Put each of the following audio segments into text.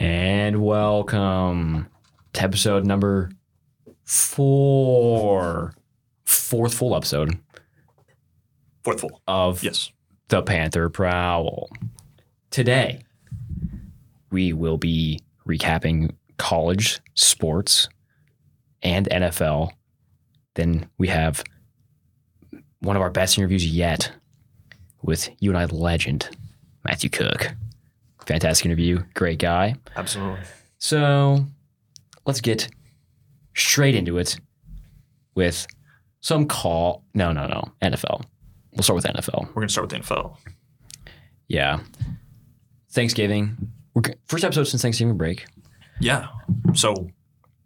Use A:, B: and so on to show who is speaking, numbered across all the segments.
A: And welcome to episode number four, fourth full episode
B: Fourth full.
A: of
B: Yes.
A: the Panther Prowl. Today, we will be recapping college sports and NFL. Then we have one of our best interviews yet with UNI legend, Matthew Cook. Fantastic interview, great guy.
B: Absolutely.
A: So let's get straight into it with some call. No, no, no. NFL. We'll start with NFL.
B: We're gonna start with the NFL.
A: Yeah. Thanksgiving. We're, first episode since Thanksgiving break.
B: Yeah. So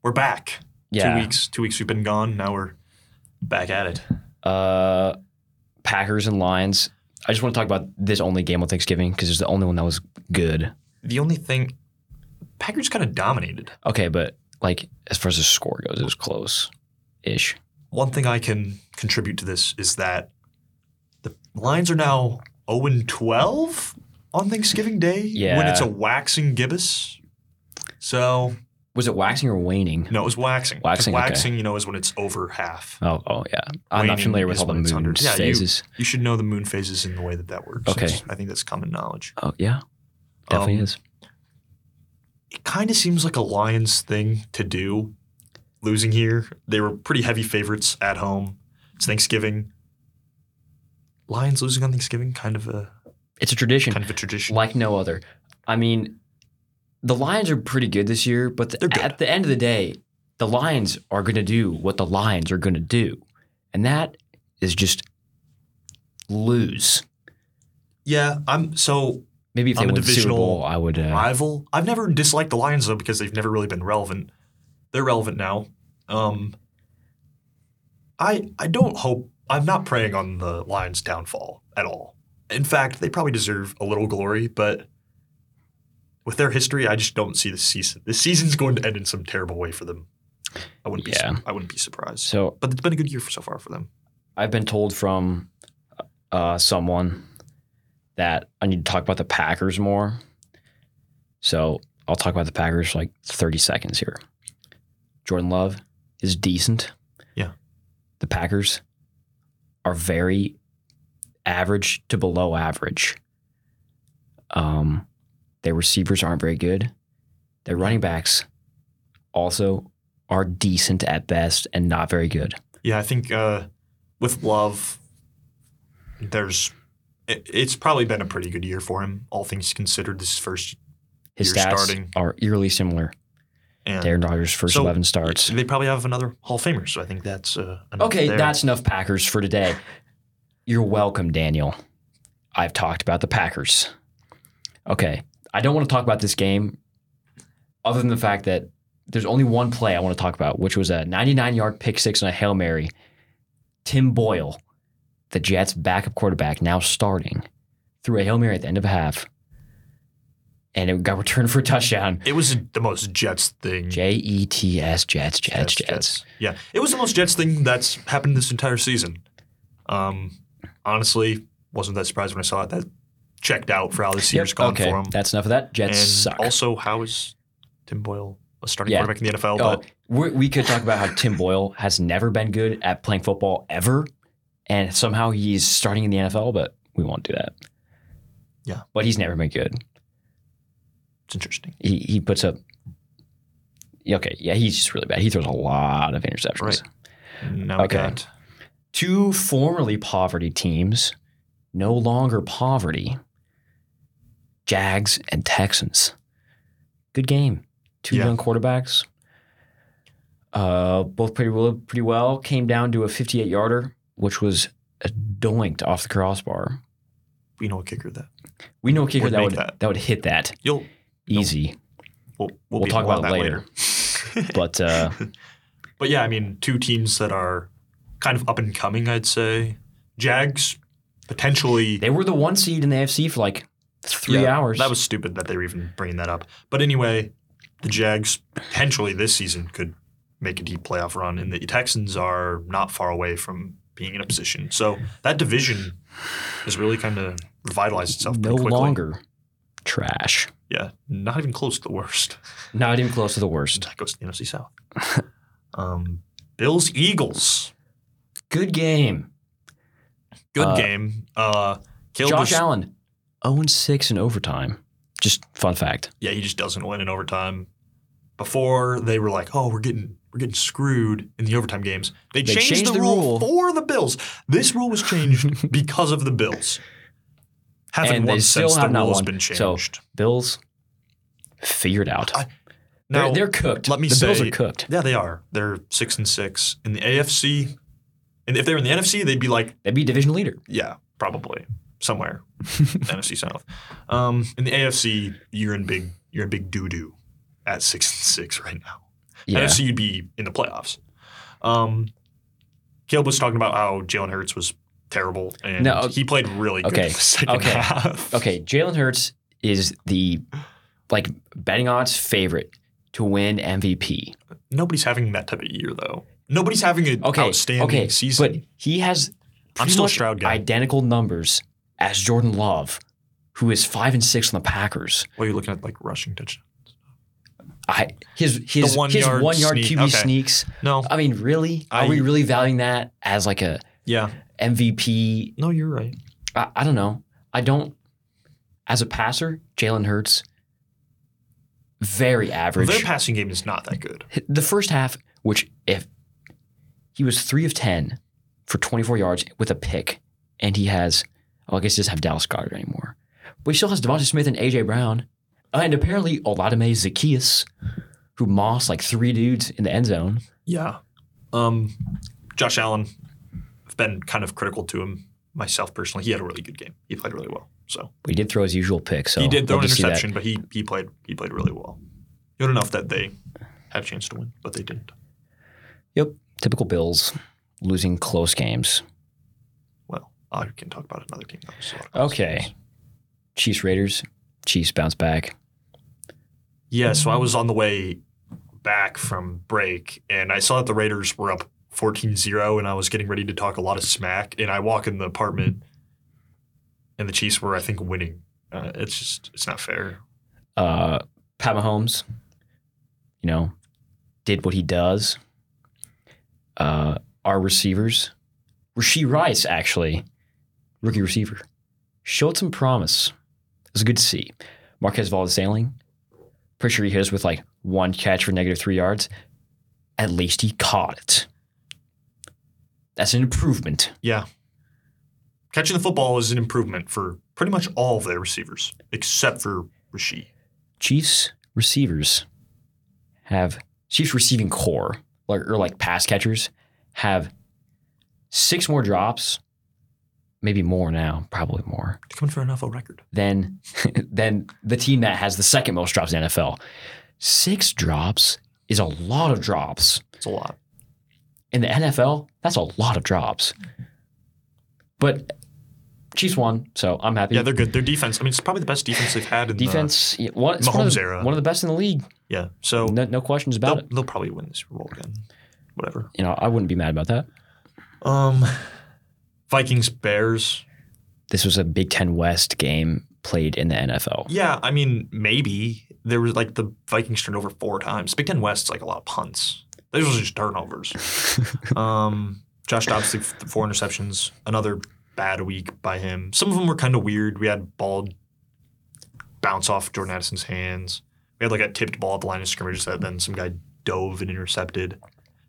B: we're back.
A: Yeah.
B: Two weeks. Two weeks we've been gone. Now we're back at it.
A: Uh, Packers and Lions. I just want to talk about this only game on Thanksgiving because it's the only one that was good.
B: The only thing, Packers kind of dominated.
A: Okay, but like as far as the score goes, it was close ish.
B: One thing I can contribute to this is that the Lions are now 0 12 on Thanksgiving Day when it's a waxing gibbous. So
A: Was it waxing or waning?
B: no, it was waxing. 'Cause
A: Waxing, okay.
B: Waxing, you know, is when it's over half.
A: Oh, oh yeah. I'm not familiar with all the moon
B: under- Yeah, you-
A: phases.
B: You should know the moon phases in the way that that works.
A: Okay.
B: It's- I think that's common knowledge.
A: Oh yeah, definitely
B: Um,
A: is.
B: it kind of seems like a Lions thing to do. Losing here, they were pretty heavy favorites at home. It's Thanksgiving. Lions losing on Thanksgiving, kind of a
A: It's a tradition.
B: kind of a tradition.
A: like no other. I mean, the Lions are pretty good this year, but the- at the end of the day, the Lions are going to do what the Lions are going to do, and that is just lose.
B: yeah, I'm so
A: Maybe if they
B: I'm a
A: win the Super Bowl, I would. Uh,
B: rival. I've never disliked the Lions though because they've never really been relevant. They're relevant now. Um, I I don't hope I'm not preying on the Lions' downfall at all. In fact, they probably deserve a little glory, but with their history, I just don't see the season. The season's going to end in some terrible way for them. I wouldn't be.
A: Yeah.
B: su- I wouldn't be surprised.
A: so
B: But it's been a good year for, so far for them.
A: I've been told from uh, someone that I need to talk about the Packers more. So I'll talk about the Packers for like 30 seconds here. Jordan Love is decent.
B: Yeah.
A: The Packers are very average to below average. Um, their receivers aren't very good. Their running backs also are decent at best and not very good.
B: Yeah, I think uh, with Love, there's. It, it's probably been a pretty good year for him, all things considered. This first
A: His
B: You're
A: stats
B: starting.
A: are eerily similar.
B: and
A: Aaron Rodgers' first
B: So,
A: 11 starts.
B: They probably have another Hall of Famer, so I think that's uh,
A: Okay,
B: there.
A: that's enough Packers for today. You're welcome, Daniel. I've talked about the Packers. Okay, I don't want to talk about this game other than the fact that there's only one play I want to talk about, which was a 99 yard pick six on a Hail Mary. Tim Boyle, the Jets' backup quarterback, now starting, threw a Hail Mary at the end of a half. And it got returned for a touchdown.
B: It was the most Jets thing.
A: J E T S, Jets, Jets, Jets.
B: Yeah, it was the most Jets thing that's happened this entire season. Um, honestly, wasn't that surprised when I saw it. That checked out for how this year's
A: Yep,
B: gone
A: okay,
B: for him.
A: that's enough of that. Jets
B: and
A: suck.
B: also, how is Tim Boyle a starting
A: Yeah.
B: quarterback in the NFL?
A: Oh,
B: But
A: we could talk about how Tim Boyle has never been good at playing football ever, and somehow he's starting in the NFL, but we won't do that.
B: Yeah.
A: But he's never been good.
B: it's interesting.
A: He he puts up. Okay, yeah, he's just really bad. He throws a lot of interceptions.
B: Right. Now
A: Okay.
B: got
A: Two formerly poverty teams, no longer poverty. Jags and Texans. Good game. Two
B: Yeah.
A: young quarterbacks. Uh, both pretty well, pretty well. Came down to a 58 yarder, which was a doinked off the crossbar.
B: we know a kicker that
A: We know a kicker
B: Would
A: that would
B: that.
A: that. would hit that
B: you'll
A: easy.
B: we'll, we'll,
A: We'll talk about it
B: that
A: later.
B: later.
A: But uh,
B: But yeah, I mean, two teams that are kind of up and coming, I'd say. Jags potentially
A: they were the one seed in the AFC for like three
B: Yeah,
A: hours.
B: That was stupid that they were even bringing that up. But anyway, the Jags potentially this season could make a deep playoff run, and the Texans are not far away from being in a position. So that division has really kind of revitalized itself
A: no
B: quickly.
A: longer trash.
B: Yeah, not even close to the worst.
A: Not even close to the worst.
B: That goes to the NFC South. um, Bills Eagles.
A: Good game.
B: Good
A: Uh,
B: game. Uh,
A: Josh
B: was-
A: Allen, 0 6 in overtime. Just fun fact.
B: yeah, he just doesn't win in overtime. Before they were like, oh, we're getting we're getting screwed in the overtime games. They,
A: They
B: changed,
A: changed
B: the,
A: the
B: rule,
A: rule.
B: for the Bills. This rule was changed because of the Bills. Haven't
A: And they
B: won
A: still
B: since the rule has been
A: So- Bills, figured out.
B: I-
A: they're,
B: Now,
A: they're cooked.
B: let me
A: the Bills
B: say-
A: are cooked.
B: yeah, they are. They're six and six in the AFC. And if they were in the NFC, they'd be like
A: They'd be division leader.
B: Yeah, probably somewhere NFC South. Um, in the AFC, you're in big you're in big doo doo at six and six right now.
A: Yeah.
B: NFC, you'd be in the playoffs. Um, Caleb was talking about how Jalen Hurts was terrible, and
A: No,
B: he played really good
A: okay,
B: in the second
A: okay,
B: half.
A: Okay, Jalen Hurts is the like betting odds favorite to win MVP.
B: Nobody's having that type of year though. Nobody's having an
A: Okay,
B: outstanding
A: okay,
B: season.
A: but he has
B: I'm still Stroud guy.
A: identical numbers as Jordan Love, who is five and six on the Packers.
B: well, you're looking at like rushing touch.
A: I his his
B: one
A: his
B: yard
A: one yard
B: sneak-
A: QB
B: okay.
A: sneaks.
B: No,
A: I mean, really? Are
B: I-
A: we really valuing that as like a
B: yeah,
A: MVP?
B: no, you're right.
A: I, I don't know. I don't. As a passer, Jalen Hurts, very average.
B: Their passing game is not that good.
A: the first half, which if he was three of ten for 24 yards with a pick, and he has, oh, I guess he doesn't have Dallas Goedert anymore, but he still has DeVonta Smith and AJ Brown, and apparently Olamide Zaccheaus, who mossed like three dudes in the end zone.
B: Yeah. Um, Josh Allen, I've been kind of critical to him myself personally. He had a really good game. He played really well. So
A: But he did throw his usual pick, so
B: he did throw an
A: to see that.
B: interception, but he he played he played really well. Good enough that they had a chance to win, but they didn't.
A: Yep, typical Bills losing close games.
B: I can talk about another game. That was a lot of close
A: Okay. Chiefs Raiders. Chiefs bounce back.
B: Yeah, so I was on the way back from break and I saw that the Raiders were up 14-0 and I was getting ready to talk a lot of smack and I walk in the apartment and the Chiefs were I think winning. Uh, it's just it's not fair.
A: uh, Pat Mahomes, you know, did what he does. Uh, our receivers, Rashee Rice, actually, rookie receiver, showed some promise. It was good to see. Marquez Valdes-Scantling, pretty sure he hit us with like one catch for negative three yards. At least he caught it. That's an improvement.
B: Yeah. Catching the football is an improvement for pretty much all of their receivers, except for Rashee.
A: Chiefs receivers have Chiefs receiving core like or like pass catchers have six more drops, maybe more now, probably more
B: coming for an NFL record.
A: Then, than the team that has the second most drops in the NFL. Six drops is a lot of drops.
B: It's a lot.
A: In the NFL, that's a lot of drops. But Chiefs won, so I'm happy.
B: Yeah, they're good. Their defense, I mean, it's probably the best defense they've had in
A: defense, yeah, one, it's one, of
B: Mahomes
A: the,
B: era.
A: one of the best in the league.
B: Yeah. So
A: No, no questions about
B: they'll,
A: it.
B: they'll probably win this Super Bowl again. Whatever.
A: You know, I wouldn't be mad about that.
B: Um Vikings Bears.
A: This was a Big Ten West game played in the NFL.
B: Yeah, I mean, maybe. There was like the Vikings turned over four times. Big Ten West's like a lot of punts. Those was just turnovers. um, Josh Dobbs threw four interceptions. Another bad week by him. Some of them were kind of weird. We had ball bounce off Jordan Addison's hands. We had like a tipped ball at the line of scrimmage that then some guy dove and intercepted.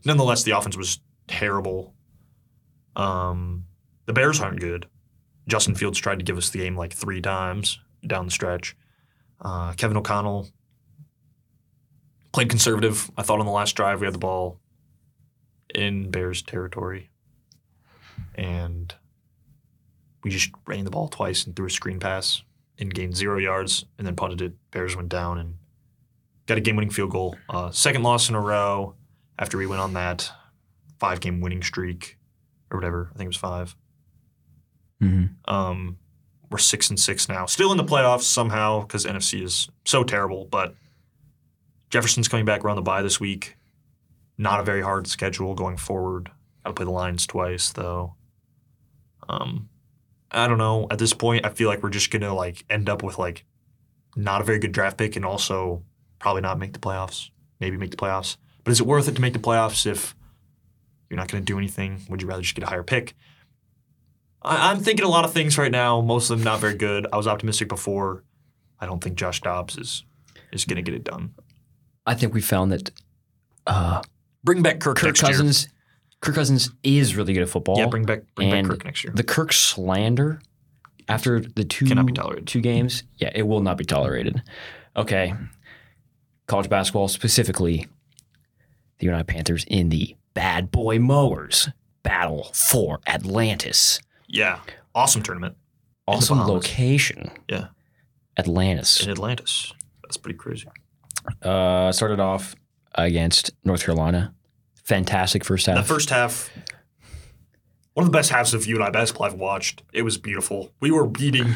B: Nonetheless, the offense was terrible. Um, the Bears aren't good. Justin Fields tried to give us the game like three times down the stretch. Uh, Kevin O'Connell played conservative. I thought on the last drive we had the ball in Bears territory, and we just ran the ball twice and threw a screen pass and gained zero yards, and then punted it. Bears went down and got a game-winning field goal. Uh, second loss in a row after we went on that five-game winning streak or whatever. I think it was five.
A: Mm-hmm.
B: Um, we're six and six now, still in the playoffs somehow because NFC is so terrible. But Jefferson's coming back around the bye this week. Not a very hard schedule going forward. Got to play the Lions twice though. Um, I don't know. At this point, I feel like we're just gonna like end up with like not a very good draft pick and also probably not make the playoffs. Maybe make the playoffs. But is it worth it to make the playoffs if you're not going to do anything? Would you rather just get a higher pick? I, I'm thinking a lot of things right now. Most of them not very good. I was optimistic before. I don't think Josh Dobbs is is going to get it done.
A: I think we found that uh,
B: Bring back Kirk,
A: Kirk
B: next year.
A: Cousins, Kirk Cousins is really good at football.
B: Yeah, bring back bring back Kirk next year.
A: the Kirk slander after the two
B: Cannot be tolerated.
A: two games. Yeah, it will not be tolerated. Okay, college basketball specifically, the United Panthers in the Bad Boy Mowers battle for Atlantis.
B: Yeah, awesome tournament
A: Awesome location.
B: Yeah.
A: Atlantis.
B: in Atlantis. That's pretty crazy.
A: Uh, started off against North Carolina. Fantastic first half.
B: The first half, one of the best halves of UNI basketball I've watched. It was beautiful. We were beating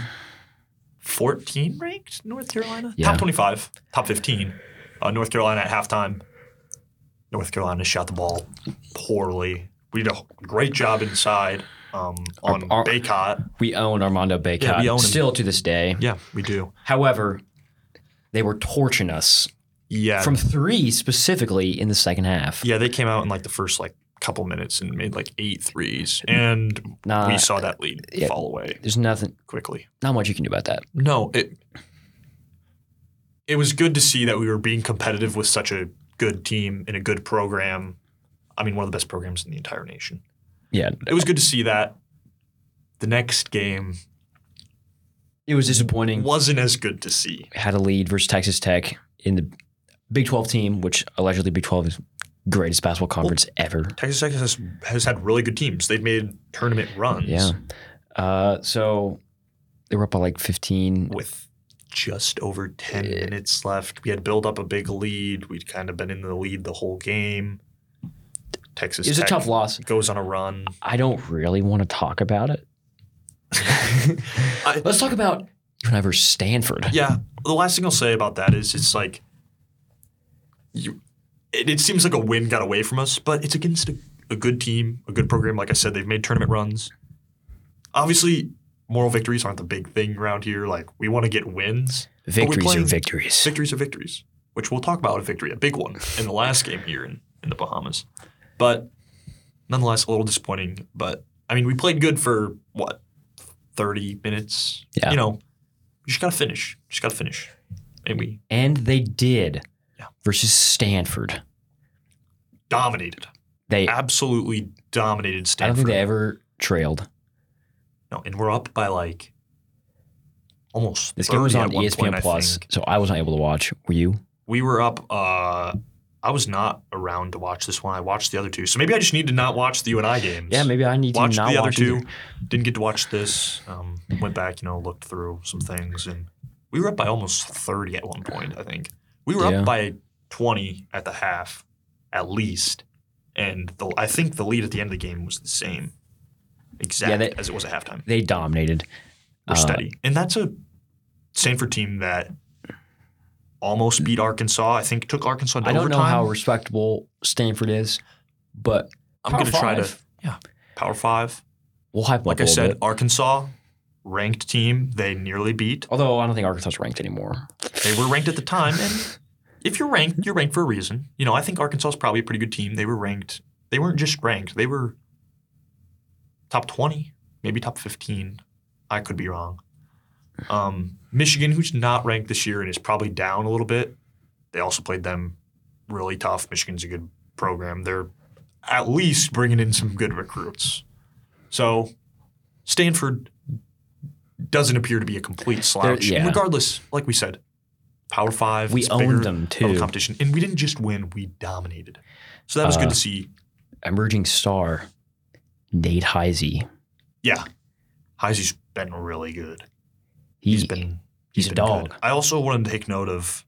B: 14 ranked North Carolina,
A: Yeah.
B: top 25, top 15. Uh, North Carolina at halftime. North Carolina shot the ball poorly. We did a great job inside um, on
A: Our- our-
B: Bacot.
A: we own Armando Bacot
B: Yeah, we own him.
A: still to this day.
B: Yeah, we do.
A: However, they were torching us
B: Yeah,
A: from three specifically in the second half.
B: yeah, they came out in like the first like couple minutes and made like eight threes, and
A: Nah,
B: we saw that lead
A: yeah.
B: fall away
A: there's nothing,
B: quickly.
A: not much you can do about that.
B: No, it it was good to see that we were being competitive with such a good team and a good program. I mean, one of the best programs in the entire nation.
A: Yeah,
B: It was good to see that. The next game
A: it was disappointing.
B: wasn't as good to see.
A: Had a lead versus Texas Tech in the Big 12 team, which allegedly Big 12 is greatest basketball conference ever.
B: Texas Tech has, has had really good teams. They've made tournament runs
A: Yeah. Uh, so they were up by like 15.
B: with just over 10 minutes left. We had built up a big lead. We'd kind of been in the lead the whole game. Texas
A: It was a tough loss.
B: goes on a run.
A: I don't really want to talk about it.
B: I-
A: Let's talk about versus Stanford.
B: Yeah, the last thing I'll say about that is it's like you. It, it seems like a win got away from us, but it's against a, a good team, a good program. Like I said, they've made tournament runs. Obviously, moral victories aren't the big thing around here. Like we want to get wins.
A: Victories
B: playing-
A: are victories.
B: Victories are victories, which we'll talk about a victory, a big one in the last game here in, in the Bahamas. But nonetheless, a little disappointing. But I mean, we played good for what thirty minutes.
A: Yeah.
B: You know, you just gotta finish. Just gotta finish. And we
A: And they did
B: Yeah.
A: versus Stanford.
B: dominated.
A: They
B: Absolutely dominated Stanford.
A: I don't think they ever trailed.
B: no, and we're up by like almost.
A: This game was on ESPN
B: point, I
A: Plus, so I wasn't able to watch. Were you?
B: We were up. Uh, I was not around to watch this one. I watched the other two, so maybe I just need to not watch the UNI games.
A: Yeah, maybe I need to not
B: the other two.
A: either.
B: Didn't get to watch this. Um, went back, you know, looked through some things, and we were up by almost thirty at one point. I think we were
A: Yeah.
B: up by twenty at the half, at least, and the I think the lead at the end of the game was the same, exact
A: they-
B: as it was at halftime.
A: They dominated.
B: We're
A: Uh,
B: steady, and that's a Stanford team that almost beat Arkansas. I think took Arkansas to
A: I don't
B: overtime.
A: know how respectable Stanford is, but
B: I'm going to try to yeah Power Five.
A: we'll hype
B: Like I said,
A: bit.
B: Arkansas ranked team they nearly beat.
A: Although I don't think Arkansas is ranked anymore.
B: They were ranked at the time, and if you're ranked, you're ranked for a reason. You know, I think Arkansas is probably a pretty good team. They were ranked. They weren't just ranked. They were top twenty, maybe top fifteen. I could be wrong. Um, Michigan, who's not ranked this year and is probably down a little bit, they also played them really tough. Michigan's a good program. They're at least bringing in some good recruits. So Stanford doesn't appear to be a complete slouch.
A: yeah.
B: Regardless, like we said, Power Five.
A: We owned them, too.
B: competition, and we didn't just win; we dominated. So that was
A: Uh,
B: good to see.
A: Emerging star, Nate Heise.
B: Yeah, Heise's been really good.
A: He,
B: He's been
A: he's a
B: been
A: dog.
B: good. I also wanted to take note of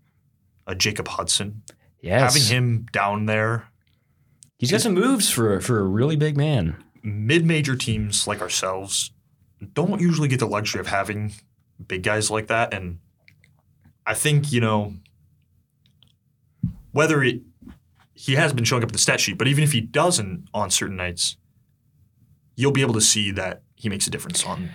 B: uh, Jacob Hutson.
A: yes.
B: Having him down there,
A: He's got some moves for for a really big man.
B: mid-major teams like ourselves don't usually get the luxury of having big guys like that, and I think you know whether it he has been showing up in the stat sheet, but even if he doesn't on certain nights, you'll be able to see that he makes a difference on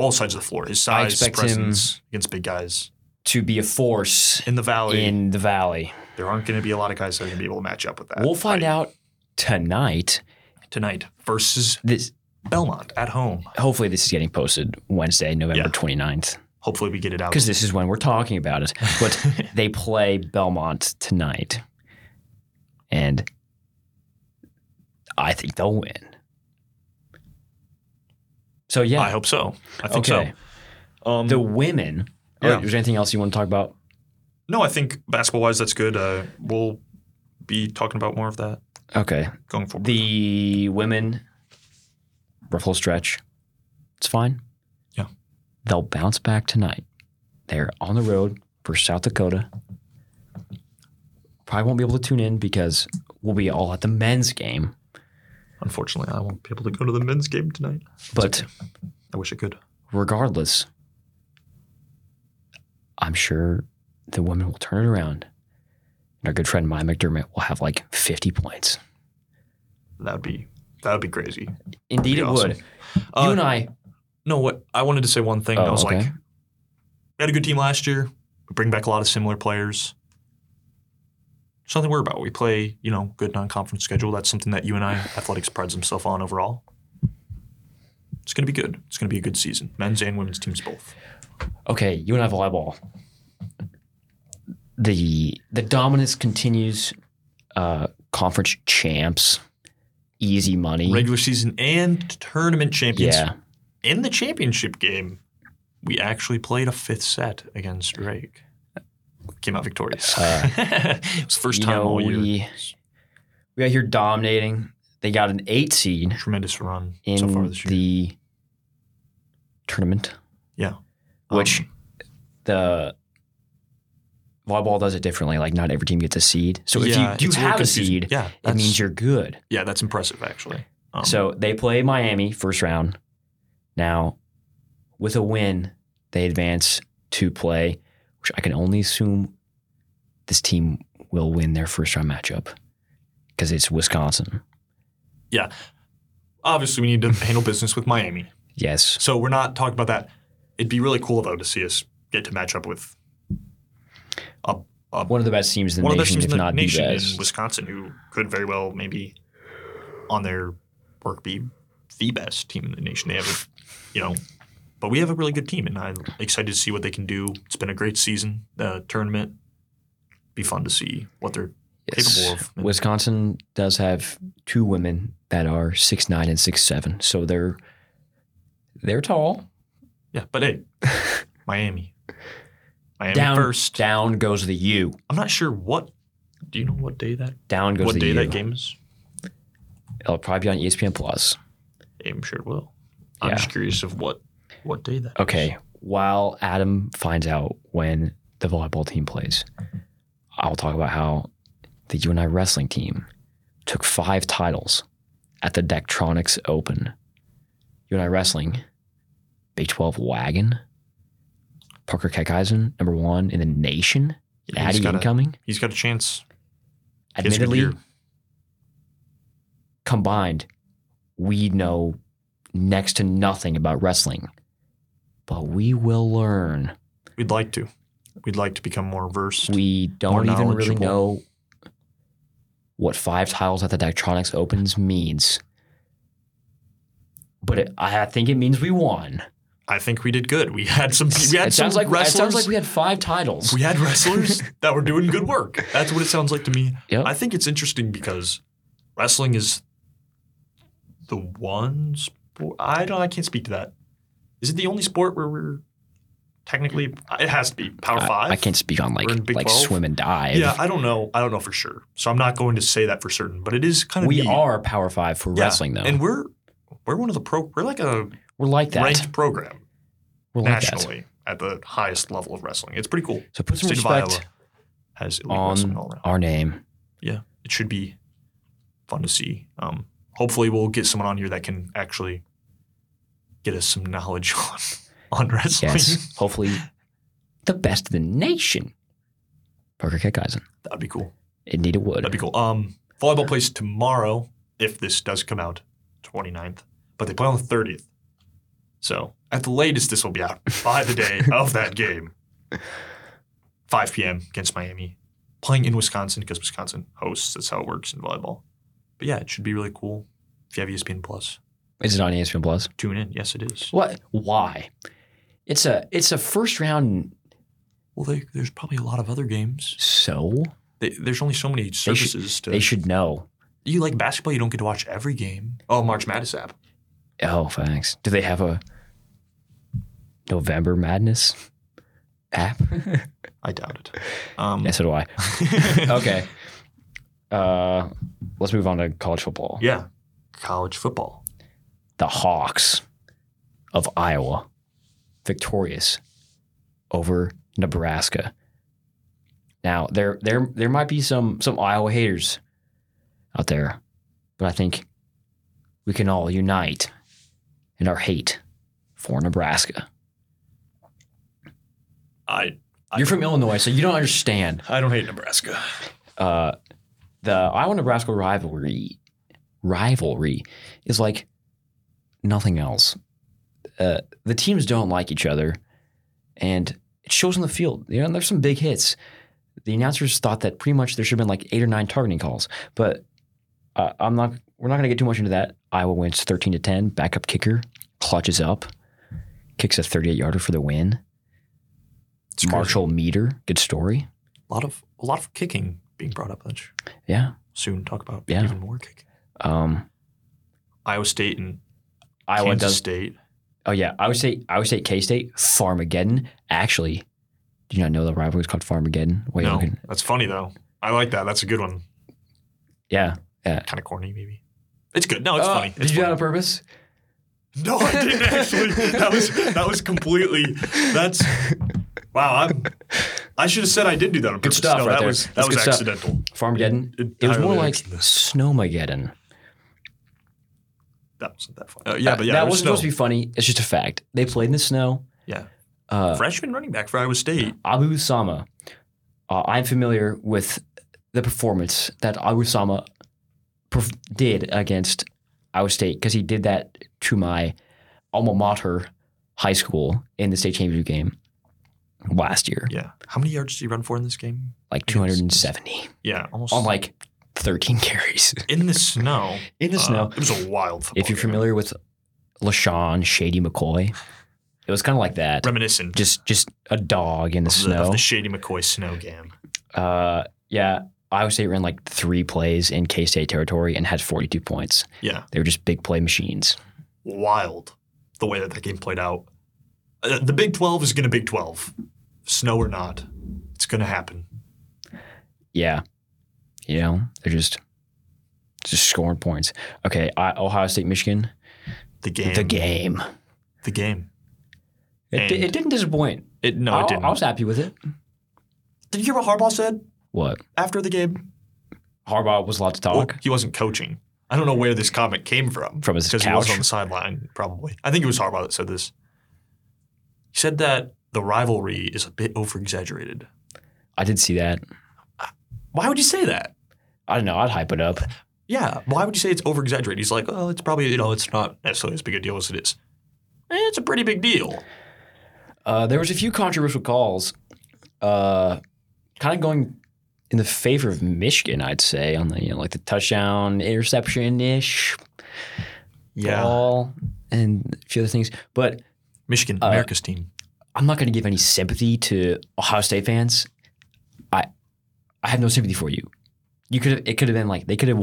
B: both sides of the floor. His size, presence against big guys.
A: to be a force
B: in the valley.
A: in the valley.
B: there aren't going to be a lot of guys that are going to be able to match up with that.
A: We'll find
B: fight
A: out tonight.
B: tonight versus
A: This
B: Belmont at home.
A: hopefully this is getting posted Wednesday, November
B: Yeah.
A: 29th.
B: Hopefully, we get it out.
A: because this is when we're talking about it. But they play Belmont tonight, and I think they'll win. So yeah,
B: I hope so. I think
A: okay.
B: so. Um,
A: The women.
B: Yeah.
A: Yeah. Is there anything else you want to talk about?
B: no, I think basketball wise, that's good. Uh, we'll be talking about more of that
A: Okay.
B: going forward.
A: The women, rough little stretch. It's fine.
B: Yeah.
A: They'll bounce back tonight. They're on the road for South Dakota. Probably won't be able to tune in because we'll be all at the men's game.
B: Unfortunately, I won't be able to go to the men's game tonight.
A: But
B: I wish I could.
A: regardless, I'm sure the women will turn it around. And our good friend Maya McDermott will have like 50 points.
B: That would be that would be crazy.
A: Indeed,
B: Be
A: it
B: awesome.
A: would.
B: Uh,
A: UNI,
B: No, what I wanted to say one thing.
A: Oh,
B: I was
A: okay.
B: like, we had a good team last year. We bring back a lot of similar players. There's nothing to worry about. We play, you know, good non-conference schedule. That's something that UNI athletics prides himself on overall. It's going to be good. It's going to be a good season. Men's and women's teams both.
A: okay, UNI volleyball. The the dominance continues. Uh, conference champs, easy money.
B: Regular season and tournament champions.
A: yeah,
B: In the championship game, we actually played a fifth set against Drake. Came out victorious.
A: Uh,
B: it was the first time
A: know
B: all year.
A: we we out here dominating. They got an eight seed.
B: Tremendous run
A: in
B: so far this year.
A: the tournament,
B: yeah.
A: which
B: Um,
A: the volleyball does it differently. Like not every team gets a seed. So
B: yeah,
A: if you
B: it's
A: do have a seed,
B: yeah,
A: it means you're good.
B: yeah, that's impressive actually. Um,
A: so they play Miami first round. Now, with a win, they advance to play, which I can only assume this team will win their first round matchup because it's Wisconsin. Yeah.
B: Obviously we need to handle business with Miami.
A: Yes.
B: So we're not talking about that. It'd be really cool though to see us get to match up with a, a
A: One of the best teams in the
B: one of the best
A: nation,
B: teams
A: if
B: in the
A: not the
B: nation in
A: best.
B: Wisconsin, who could very well maybe on their work be the best team in the nation. They have, a, you know, but we have a really good team, and I'm excited to see what they can do. It's been a great season. The tournament be fun to see what they're capable of.
A: Wisconsin does have two women that are six nine and six seven, so they're they're tall.
B: Yeah, but hey, Miami, Miami
A: down
B: first.
A: down goes the U.
B: I'm not sure what. Do you know what day that
A: Down goes
B: what
A: the
B: day
A: U.
B: that game is?
A: It'll probably be on ESPN Plus.
B: I'm sure it will. I'm
A: Yeah.
B: just curious of what what day that. is.
A: Okay. While Adam finds out when the volleyball team plays, I'll talk about how the UNI wrestling team took five titles at the Daktronics Open. UNI wrestling, Big 12 wagon, Parker Keckeisen, number one in the nation,
B: Yeah, he's
A: Addy
B: got a-
A: incoming.
B: He's got a chance. He a good
A: Admittedly, combined, we know next to nothing about wrestling, but we will learn.
B: We'd like to. We'd like to become more versed.
A: We don't even really know what five titles at the Daktronics Opens means. But it, I think it means we won.
B: I think we did good. We had some. We had
A: it
B: some
A: sounds like it sounds like we had five titles.
B: we had wrestlers that were doing good work. That's what it sounds like to me.
A: Yep.
B: I think it's interesting because wrestling is the one sport. I don't. I can't speak to that. Is it the only sport where we're technically? It has to be Power
A: I-
B: Five.
A: I, can't speak on like
B: We're in Big
A: like
B: 12?
A: swim and dive.
B: Yeah, I don't know. I don't know for sure. So I'm not going to say that for certain. But it is kind of
A: we
B: neat.
A: are Power Five for
B: Yeah,
A: wrestling though.
B: and we're we're one of the pro. We're like a
A: we're like that.
B: ranked program
A: We're like that.
B: nationally at the highest level of wrestling. It's pretty cool.
A: So put some
B: State
A: respect
B: has elite wrestling all
A: on our name.
B: yeah, it should be fun to see. Um, hopefully, we'll get someone on here that can actually get us some knowledge on on wrestling.
A: Yes. Hopefully, the best in the nation. Parker Keckeisen.
B: That'd be cool.
A: Indeed, it would.
B: That'd be cool. Um, volleyball plays tomorrow if this does come out, 29th, but they play on the 30th. So at the latest, this will be out by the day of that game. 5 p.m. against Miami, playing in Wisconsin because Wisconsin hosts. That's how it works in volleyball. But yeah, it should be really cool if you have ESPN Plus.
A: Is it on ESPN Plus?
B: Tune in. Yes, it is.
A: What? Why? It's a it's a first round.
B: Well, they, there's probably a lot of other games.
A: So
B: They, there's only so many
A: should-
B: services to.
A: they should know.
B: you like basketball? You don't get to watch every game. Oh, March Madness app.
A: Oh, thanks. Do they have a November Madness app?
B: I doubt it. Um,
A: yeah, so do I. okay. Uh, let's move on to college football.
B: Yeah, college football.
A: The Hawks of Iowa, victorious over Nebraska. Now there there there might be some some Iowa haters out there, but I think we can all unite in our hate for Nebraska.
B: I I
A: You're from Illinois, so you don't understand.
B: I don't hate Nebraska.
A: uh, the Iowa Nebraska rivalry rivalry is like nothing else. Uh, the teams don't like each other, and it shows on the field. You know, there's some big hits. The announcers thought that pretty much there should have been like eight or nine targeting calls, but uh, I'm not. We're not going to get too much into that. Iowa wins 13 to 10. Backup kicker clutches up, kicks a 38 yarder for the win.
B: It's crazy.
A: Marshall Meeder, good story.
B: A lot of a lot of kicking being brought up. Let's
A: Yeah.
B: soon talk about
A: Yeah.
B: even more kicking.
A: Um,
B: Iowa State and
A: Iowa
B: Kansas
A: does
B: State.
A: Oh yeah, I would say I would say K State Farmageddon. Actually, do you not know the rivalry is called Farmageddon? Wait,
B: no,
A: looking-
B: that's funny though. I like that. That's a good one.
A: yeah. yeah.
B: Kind of corny, maybe. It's good. No, it's
A: Oh,
B: funny. It's
A: Did you do that
B: funny.
A: on purpose?
B: No, I didn't actually. That was that was completely. That's wow. I'm, I should have said I did do that on purpose.
A: stuff
B: no,
A: right
B: that
A: there.
B: was that
A: That's
B: was accidental.
A: Farmageddon.
B: It-
A: It was more like. Snowmageddon.
B: That wasn't that funny. Uh, yeah, but yeah,
A: that
B: it was
A: wasn't
B: snow.
A: supposed to be funny. It's just a fact. They played in the snow.
B: Yeah.
A: Uh,
B: freshman running back for Iowa State.
A: Abu Sama. Uh, I'm familiar with the performance that Abu Sama perf- did against Iowa State because he did that to my alma mater high school in the state championship game last year,
B: Yeah. How many yards did he run for in this game?
A: like 270
B: Yeah, almost
A: on like 13 carries
B: in the snow.
A: in the
B: Uh,
A: snow.
B: it was a wild.
A: If you're
B: game.
A: familiar with LeSean Shady McCoy, it was kind of like that.
B: reminiscent
A: Just just a dog in the
B: the,
A: snow.
B: the Shady McCoy snow game.
A: Uh, yeah, Iowa State ran like three plays in K State territory and had 42 points.
B: Yeah,
A: They were just big play machines.
B: wild the way that that game played out. Uh, the Big Twelve is going to be Big Twelve, snow or not. It's going to happen.
A: Yeah, you know they're just just scoring points. Okay, I, Ohio State, Michigan,
B: The game.
A: the game.
B: The game.
A: It, di- it didn't disappoint.
B: It no,
A: I,
B: it didn't.
A: I was happy with it.
B: Did you hear what Harbaugh said
A: What
B: after the game?
A: Harbaugh was allowed to
B: Well,
A: talk
B: he wasn't coaching. I don't know where this comment came from.
A: from his
B: because he wasn't on the sideline, probably. I think it was Harbaugh that said this. He said that the rivalry is a bit over exaggerated.
A: I did see that.
B: Why would you say that?
A: I don't know. I'd hype it up.
B: Yeah, why would you say it's over exaggerated? He's like, oh, it's probably, you know, it's not necessarily as big a deal as it is. Eh, it's a pretty big deal.
A: Uh, there was a few controversial calls, uh, kind of going in the favor of Michigan. I'd say on the you know like the touchdown interception ish call and a few other things. But
B: Michigan,
A: Uh,
B: America's team.
A: I'm not going to give any sympathy to Ohio State fans. I have no sympathy for you. You could have it could have been like they could have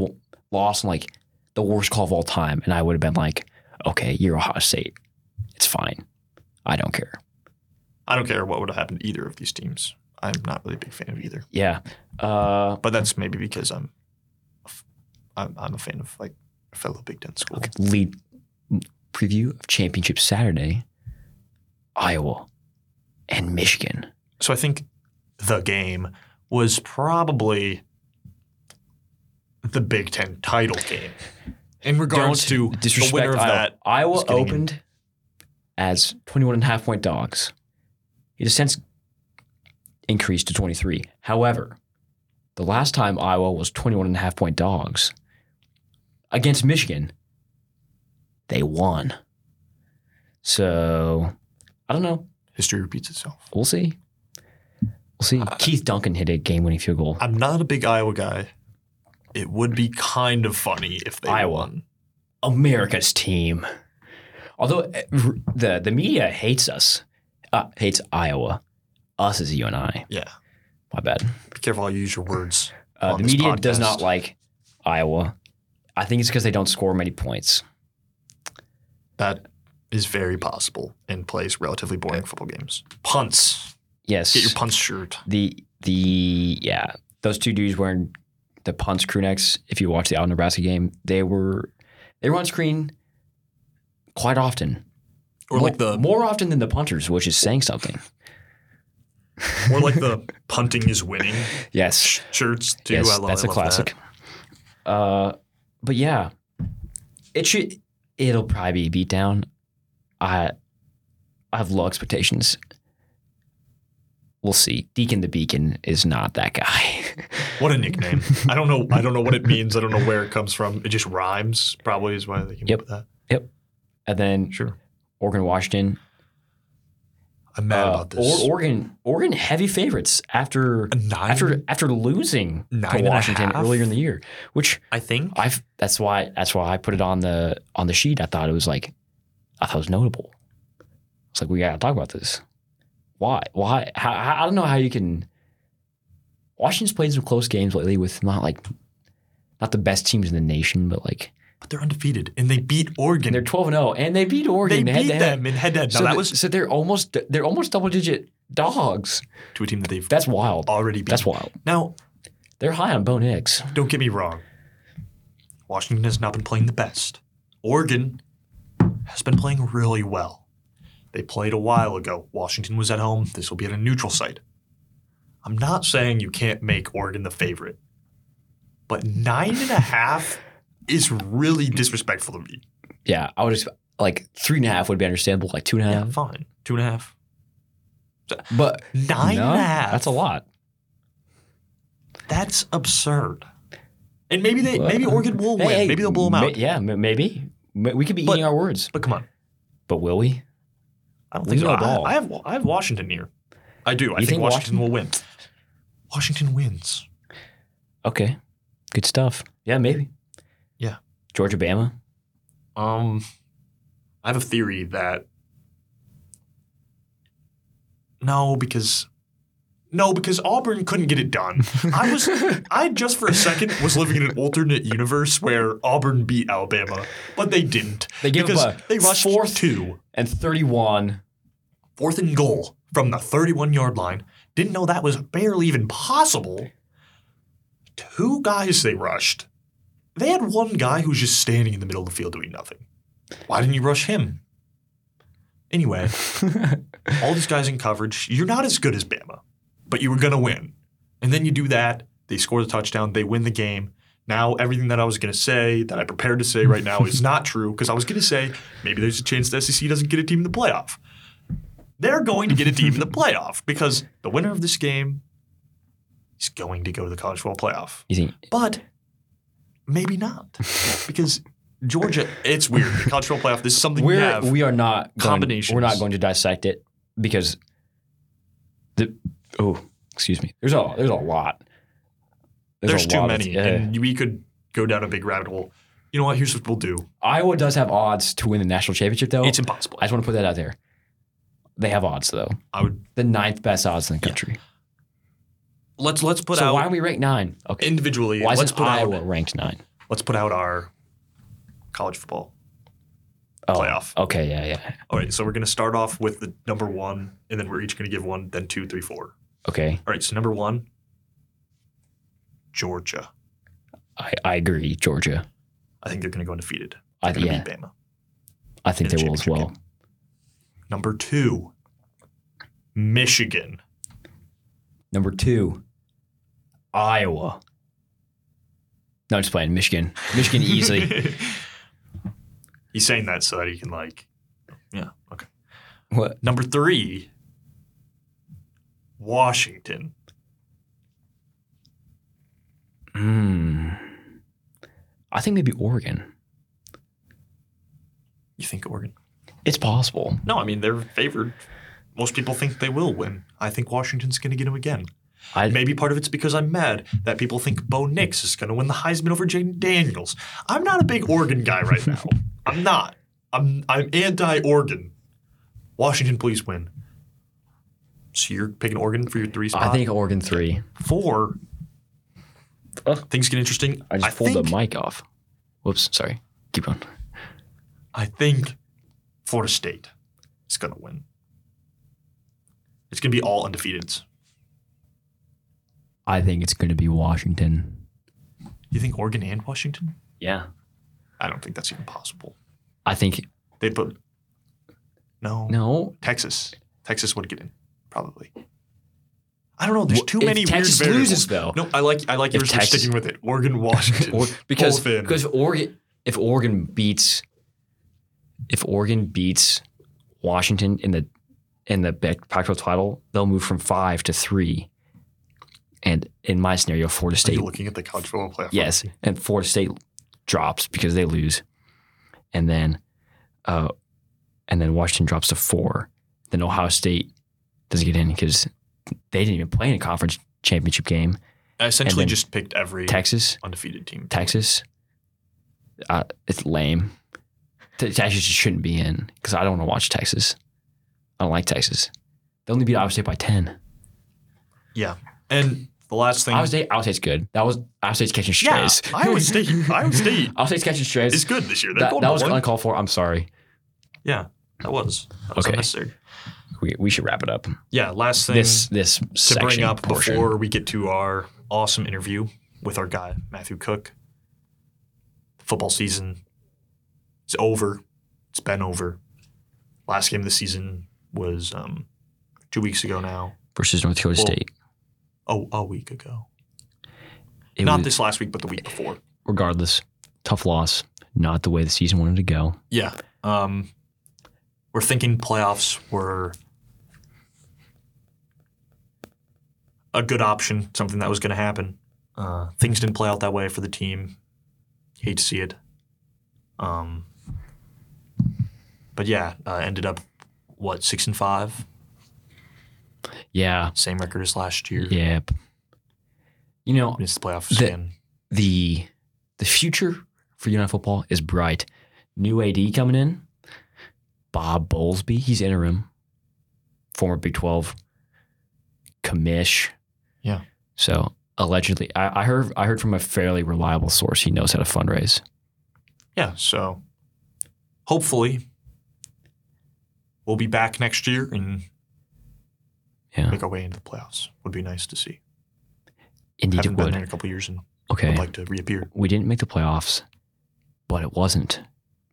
A: lost in like the worst call of all time, and I would have been like, okay, you're Ohio State. It's fine. I don't care.
B: I don't care what would have happened to either of these teams. I'm not really a big fan of either.
A: Yeah. Uh,
B: But that's maybe because I'm, a I'm, I'm a fan of like a fellow Big Ten school.
A: Okay, lead preview of Championship Saturday, Iowa and Michigan.
B: So I think the game was probably the Big Ten title game in regards to the winner of
A: Iowa.
B: that.
A: Iowa
B: getting in.
A: opened as 21 and a half point dogs. It has since increased to 23. However, the last time Iowa was 21 and a half point dogs against Michigan, they won. So, I don't know.
B: History repeats itself.
A: We'll see. We'll see. Keith Duncan hit a game-winning field goal.
B: I'm not a big Iowa guy. It would be kind of funny if they
A: Iowa.
B: won.
A: America's team. Although uh, the the media hates us, uh, hates Iowa. Us is you and I.
B: Yeah.
A: My bad.
B: Be careful how you use your words.
A: Uh, the media does not like Iowa. I think it's because they don't score many points.
B: That is very possible and plays relatively boring football games. Punts.
A: Yes.
B: Get your punts shirt.
A: the the yeah those two dudes wearing the punts crew necks. If you watch the out Nebraska game, they were they were on screen quite often,
B: Or like the
A: more often than the punters, which is saying something.
B: or like the punting is winning
A: Yes,
B: sh- shirts too.
A: yes,
B: I love,
A: that's a classic. Uh, but yeah, it should. It'll probably be beat down. I I have low expectations. We'll see. Deacon the Beacon is not that guy.
B: What a nickname. I don't know. I don't know what it means. I don't know where it comes from. It just rhymes. Probably is why they came
A: Yep.
B: up with that. Yep.
A: And then
B: Sure.
A: Oregon Washington.
B: I'm mad
A: Uh,
B: about this.
A: Or, Oregon, Oregon heavy favorites after
B: nine.
A: after after losing to Washington earlier in the year, which
B: I think.
A: I that's why that's why I put it on the on the sheet. I thought it was like I thought it was notable. It's like we gotta talk about this. Why? Why? How, I don't know how you can. Washington's played some close games lately with not like not the best teams in the nation, but like
B: But they're undefeated and they beat Oregon.
A: they're twelve and zero, and they beat Oregon head
B: beat them in head to head.
A: So,
B: that was
A: so they're almost they're almost double digit dogs.
B: to a team that they've
A: That's wild.
B: already beat.
A: That's wild.
B: Now,
A: They're high on Bo Nix.
B: don't get me wrong. Washington has not been playing the best. Oregon has been playing really well. They played a while ago. Washington was at home. This will be at a neutral site. I'm not saying you can't make Oregon the favorite, but nine and a half is really disrespectful to me.
A: Yeah, I would just like three and a half would be understandable, like two and a
B: Yeah,
A: half.
B: fine. Two and a half.
A: But
B: Nine
A: no,
B: and a half.
A: That's a lot.
B: That's absurd. And maybe they, maybe Oregon will win.
A: Hey,
B: maybe they'll blow them out.
A: yeah, maybe. We could be
B: But-
A: eating our words,
B: But come on,
A: but will we?
B: I don't
A: Leave
B: think so.
A: it.
B: I, I have I have Washington here. I do. I
A: You
B: think,
A: think
B: Washington will win. Washington wins.
A: Okay, good stuff. Yeah, maybe.
B: Yeah.
A: Georgia, Bama.
B: Um, I have a theory that no, because no, because Auburn couldn't get it done. I was I just for a second was living in an alternate universe where Auburn beat Alabama, but they didn't.
A: They gave
B: because
A: up a
B: they rushed
A: fourth-
B: two.
A: and thirty-one.
B: fourth and goal from the 31 yard line. Didn't know that was barely even possible. Two guys they rushed. They had one guy who was just standing in the middle of the field doing nothing. Why didn't you rush him? Anyway, all these guys in coverage, you're not as good as Bama, but you were going to win. And then you do that, they score the touchdown, they win the game. Now, everything that I was going to say, that I prepared to say right now, is not true because I was going to say maybe there's a chance the SEC doesn't get a team in the playoff. They're going to get a team in the playoff because the winner of this game is going to go to the college football playoff.
A: You think?
B: But maybe not because Georgia, it's weird. The college football playoff, this is something we
A: We're
B: have.
A: we are not going,
B: combinations.
A: We're not going to dissect it because oh excuse me. There's a there's a lot.
B: There's,
A: a
B: too
A: lot of-
B: many,
A: uh,
B: and we could go down a big rabbit hole. You know what? Here's what we'll do.
A: Iowa does have odds to win the national championship though.
B: It's impossible.
A: I just want to put that out there. They have odds though.
B: I would
A: The ninth best odds in the country.
B: let's let's put
A: so
B: out
A: why are we ranked nine? Okay.
B: individually.
A: Why
B: let's put
A: Iowa
B: out
A: ranked nine?
B: let's put out our college football.
A: Oh,
B: Playoff.
A: Okay, yeah, yeah.
B: All right, so we're gonna start off with the number one, and then we're each gonna give one, then two, three, four.
A: Okay,
B: All right, so number one, Georgia.
A: I, I agree. Georgia.
B: I think they're gonna go undefeated.
A: I,
B: They're gonna
A: yeah,
B: beat Bama.
A: I think they will as well.
B: game. Number two, Michigan.
A: Number two, Iowa. No, I'm just playing. Michigan. Michigan easily.
B: He's saying that so that he can like, yeah, okay.
A: what?
B: Number three, Washington.
A: Hmm. I think maybe Oregon.
B: You think Oregon?
A: It's possible.
B: No, I mean they're favored most people think they will win. I think Washington's going to get him again.
A: I
B: Maybe part of it's because I'm mad that people think Bo Nix is going to win the Heisman over Jayden Daniels. I'm not a big Oregon guy right now. I'm not. I'm I'm anti-Oregon. Washington, please win. So you're picking Oregon for your three spot.
A: I think Oregon three.
B: four.
A: Ugh.
B: Things get interesting.
A: I just pulled
B: think,
A: the mic off. Whoops, sorry. Keep going.
B: I think Florida State is going to win. It's going to be all undefeateds.
A: I think it's going to be Washington.
B: You think Oregon and Washington?
A: Yeah.
B: I don't think that's even possible.
A: I think
B: They put no,
A: no.
B: Texas. Texas would get in probably. I don't know. There's too
A: if
B: many
A: Texas
B: weird variables.
A: loses, though.
B: No, I like I like yours.
A: Texas-
B: sticking with it. Oregon, Washington,
A: Or, because
B: both in.
A: because Oregon if Oregon beats if Oregon beats Washington in the in the Pac-12 title, they'll move from five to three. And in my scenario, Florida State
B: you looking at the college football playoff?
A: Yes, and Florida State drops because they lose, and then, uh, and then Washington drops to four. Then Ohio State doesn't get in because they didn't even play in a conference championship game.
B: I essentially just picked every
A: Texas,
B: undefeated team.
A: Texas, uh, it's lame. Te- Texas just shouldn't be in because I don't want to watch Texas. I don't like Texas. They only beat Iowa State by ten.
B: Yeah, and the last thing.
A: Iowa State, Iowa State's good. That was Iowa State's catching
B: yeah,
A: strays.
B: Iowa State. Iowa State
A: Iowa State's catching strays.
B: is good this year. They're
A: that, that was
B: win.
A: uncalled for. I'm sorry.
B: Yeah, that was. That was
A: Okay.
B: unnecessary.
A: We, we should wrap it up.
B: Yeah, last thing
A: This this
B: to bring up
A: portion.
B: before we get to our awesome interview with our guy Matthew Cook. Football season is over. It's been over. Last game of the season was um, two weeks ago now.
A: versus North Dakota
B: Well,
A: State.
B: Oh, a week ago.
A: It
B: Not
A: was,
B: this last week, but the week before.
A: regardless, tough loss. Not the way the season wanted to go.
B: Yeah. Um, we're thinking playoffs were a good option, something that was going to happen. Uh, things didn't play out that way for the team. Hate to see it. Um, but yeah, uh, ended up what six and five,
A: Yeah.
B: same record as last year.
A: Yep. You know
B: the playoffs
A: The-
B: again.
A: the the future for United football is bright. New AD coming in. Bob Bowlesby, he's interim. Former Big Twelve commish.
B: Yeah.
A: So allegedly, I, I heard I heard from a fairly reliable source. He knows how to fundraise.
B: Yeah, so hopefully we'll be back next year and
A: Yeah.
B: make our way into the playoffs. Would be nice to see.
A: Indeed, it
B: Haven't been
A: would.
B: there in a couple years and
A: Okay.
B: would like to reappear.
A: we didn't make the playoffs, but it wasn't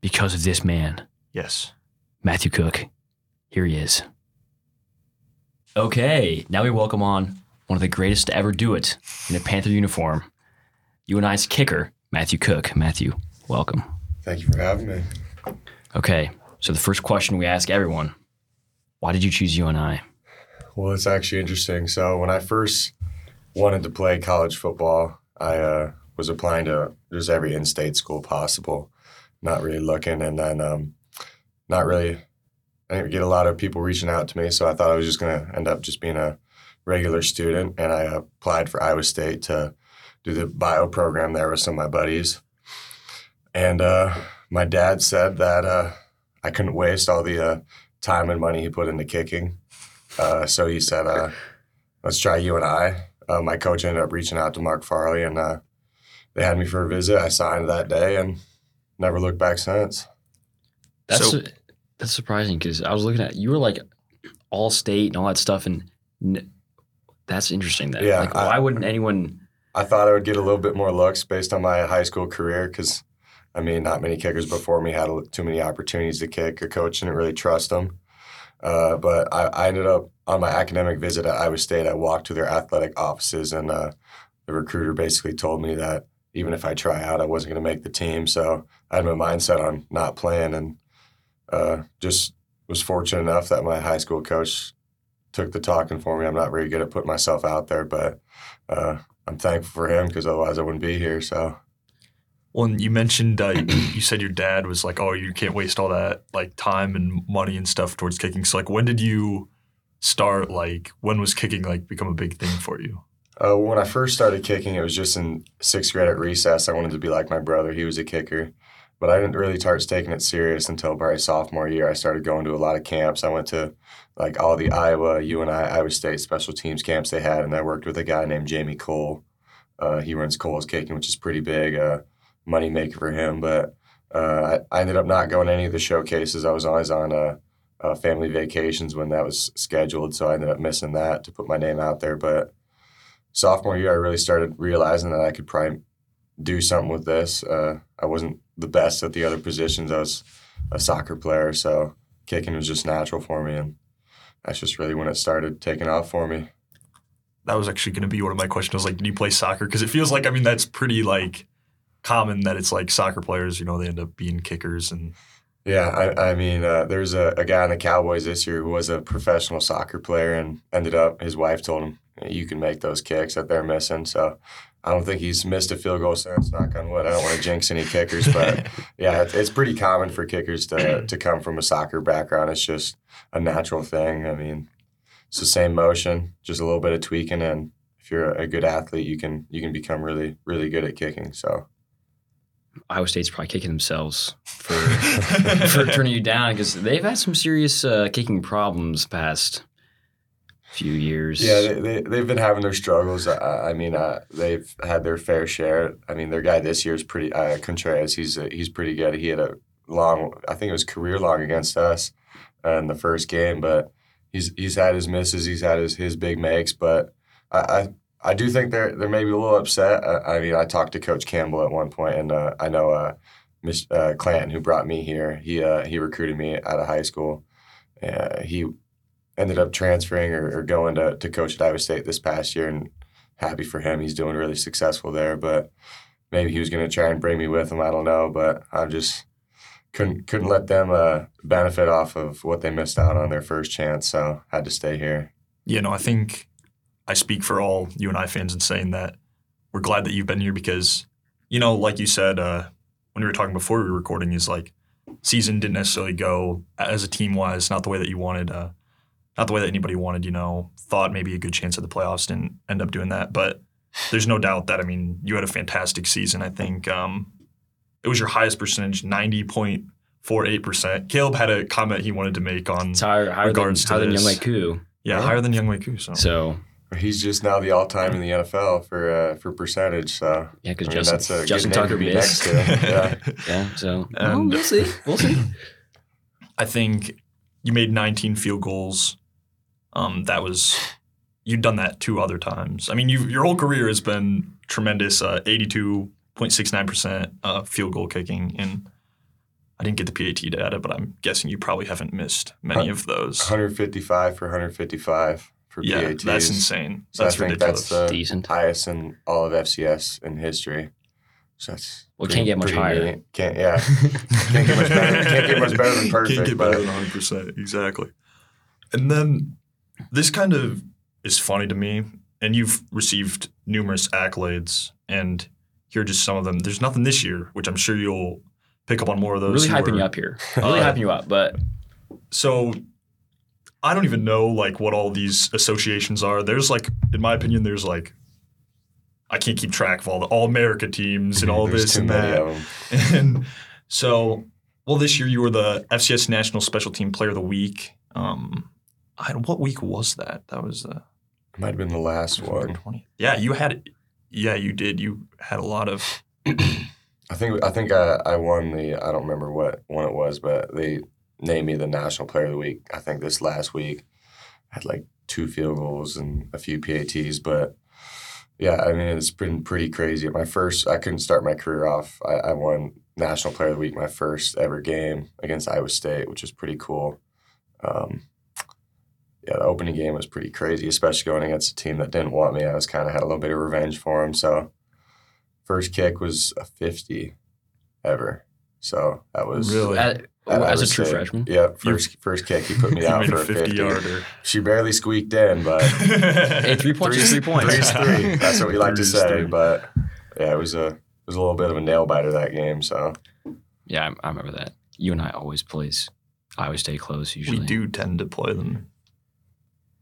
A: because of this man,
B: Yes.
A: Matthew Cook. Here he is. Okay, now we welcome on one of the greatest to ever do it in a Panther uniform. UNI's kicker, Matthew Cook. Matthew, welcome.
C: Thank you for having me.
A: Okay, so the first question we ask everyone why did you choose UNI?
C: Well, it's actually interesting. So when I first wanted to play college football, I uh, was applying to just every in-state school possible, not really looking, and then um, not really. I didn't get a lot of people reaching out to me, so I thought I was just going to end up just being a regular student, and I applied for Iowa State to do the bio program there with some of my buddies. And uh, my dad said that uh, I couldn't waste all the uh, time and money he put into kicking. Uh, so he said, uh, let's try UNI. Uh, my coach ended up reaching out to Mark Farley and uh, they had me for a visit. I signed that day and never looked back since.
A: That's
B: So-
A: that's surprising because I was looking at you were like all state and all that stuff, and n- that's interesting.
C: Yeah,
A: like
C: I-
A: why wouldn't anyone?
C: I thought I would get a little bit more looks based on my high school career because, I mean, not many kickers before me had too many opportunities to kick. A coach didn't really trust them. Uh, but I, I ended up on my academic visit at Iowa State. I walked to their athletic offices, and uh, the recruiter basically told me that even if I try out, I wasn't going to make the team. So I had my mindset on not playing, and uh, just was fortunate enough that my high school coach took the talking for me. I'm not very good at putting myself out there, but uh, I'm thankful for him because otherwise I wouldn't be here. So
B: Well, and you mentioned uh, you said your dad was like, "Oh, you can't waste all that like time and money and stuff towards kicking." So, like, when did you start? Like, when was kicking like become a big thing for you?
C: Uh, when I first started kicking, it was just in sixth grade at recess. I wanted to be like my brother. He was a kicker. But I didn't really start taking it serious until probably sophomore year. I started going to a lot of camps. I went to like all the Iowa, UNI, Iowa State special teams camps they had, and I worked with a guy named Jamie Kohl. Uh, he runs Kohl's Kicking, which is pretty big, uh, money maker for him. But uh, I, I, ended up not going to any of the showcases. I was always on uh, uh, family vacations when that was scheduled, so I ended up missing that to put my name out there. But sophomore year, I really started realizing that I could probably do something with this. Uh, I wasn't the best at the other positions. I was a soccer player, so kicking was just natural for me, and that's just really when it started taking off for me.
B: That was actually going to be one of my questions. I was like, did you play soccer? Because it feels like, I mean, that's pretty like common that it's like soccer players, you know, they end up being kickers and.
C: Yeah, I, I mean, uh, there's a, a guy in the Cowboys this year who was a professional soccer player and ended up, his wife told him, you can make those kicks that they're missing. So I don't think he's missed a field goal since. Knock on wood. I don't want to jinx any kickers, but yeah, it's, it's pretty common for kickers to to come from a soccer background. It's just a natural thing. I mean, it's the same motion, just a little bit of tweaking, and if you're a good athlete, you can you can become really really good at kicking. So.
A: Iowa State's probably kicking themselves for for turning you down because they've had some serious uh, kicking problems past few years.
C: Yeah, they, they, they've been having their struggles. I, I mean, uh, they've had their fair share. I mean, their guy this year is pretty, uh, Contreraz, he's, uh, he's pretty good. He had a long, I think it was career long against us uh, in the first game, but he's he's had his misses, he's had his, his big makes, but I, I I do think they're they're maybe a little upset. I, I mean, I talked to Coach Campbell at one point, and uh, I know uh, Miss uh, Clanton, who brought me here, he uh, he recruited me out of high school. Uh, he ended up transferring or, or, going to, to coach at Iowa State this past year, and happy for him. He's doing really successful there. But maybe he was going to try and bring me with him. I don't know, but I just couldn't couldn't let them uh, benefit off of what they missed out on their first chance. So had to stay here.
B: Yeah, no, I think I speak for all UNI fans in saying that we're glad that you've been here because, you know, like you said uh, when we were talking before we were recording, is like season didn't necessarily go as a team wise, not the way that you wanted. Uh, not the way that anybody wanted, you know, thought maybe a good chance at the playoffs, didn't end up doing that. But there's no doubt that, I mean, you had a fantastic season. I think um, it was your highest percentage, 90.48%. Caleb had a comment he wanted to make on
A: it's higher, higher regards than, to higher this. than Younghoe Koo.
B: Yeah, yeah, higher than Younghoe Koo. So.
A: so
C: He's just now the all-time in the NFL for uh, for percentage. So
A: yeah, because Justin, that's a Justin Tucker be next to. Yeah, yeah. So and, well, we'll see. We'll see.
B: I think you made 19 field goals um, that was you'd done that two other times. I mean, you your whole career has been tremendous. Uh, Eighty-two point six nine percent uh, field goal kicking, and I didn't get the PAT data, but I'm guessing you probably haven't missed many of those.
C: 155 for 155 for
B: yeah,
C: PATs.
B: that's insane. So that's
C: I
B: ridiculous.
C: That's the Decent. highest in all of FCS in history. So that's
A: well, pretty, can't get much higher.
C: Neat. Can't yeah, can't get much better. Can't get much better than perfect.
B: Can't get better than 100 percent exactly. And then this kind of is funny to me, and you've received numerous accolades, and here are just some of them. There's nothing this year, which I'm sure you'll pick up on more of those.
A: Really hyping were, you up here. Really uh, hyping you up, but
B: so I don't even know like what all these associations are. There's like, in my opinion, there's like I can't keep track of all the all America teams and all this and that. And so, well, this year you were the FCS National Special Team Player of the Week. Um, I, what week was that? That was uh,
C: it might have been the last one.
B: 20. Yeah, you had. Yeah, you did. You had a lot of.
C: I think I think I, I won the I don't remember what one it was, but they named me the National Player of the Week. I think this last week I had like two field goals and a few PATs, but yeah, I mean it's been pretty crazy. My first, I couldn't start my career off. I, I won National Player of the Week my first ever game against Iowa State, which was pretty cool. Um, yeah, the opening game was pretty crazy, especially going against a team that didn't want me. I was kind of had a little bit of revenge for them. So, first kick was a 50 ever. So that was
B: really
A: at, as a true say, freshman.
C: Yeah, first you, first kick he put me out for a 50, 50 yarder. She barely squeaked in, but
A: hey, three points is three points.
C: Three's three. That's what we like to say. Three. But yeah, it was a it was a little bit of a nail biter that game. So
A: yeah, I, I remember that. UNI always plays. I always stay close. Usually
B: we do tend to play them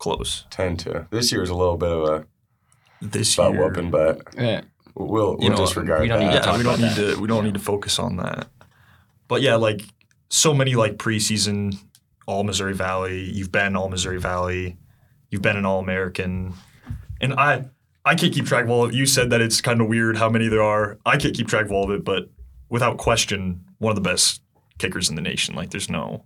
B: close.
C: tend to. This year was a little bit of a
B: This
C: butt
B: year,
C: whooping, but
A: Yeah.
C: we'll,
B: You
C: we'll
B: know,
C: disregard
A: we don't need
C: that.
A: to
B: yeah, we don't need
A: that.
B: to we don't need to focus on that. But yeah, like so many like preseason all Missouri Valley. You've been all Missouri Valley. You've been an all American, and I I can't keep track of all of it. You said that it's kind of weird how many there are. I can't keep track of all of it, but without question, one of the best kickers in the nation. Like there's no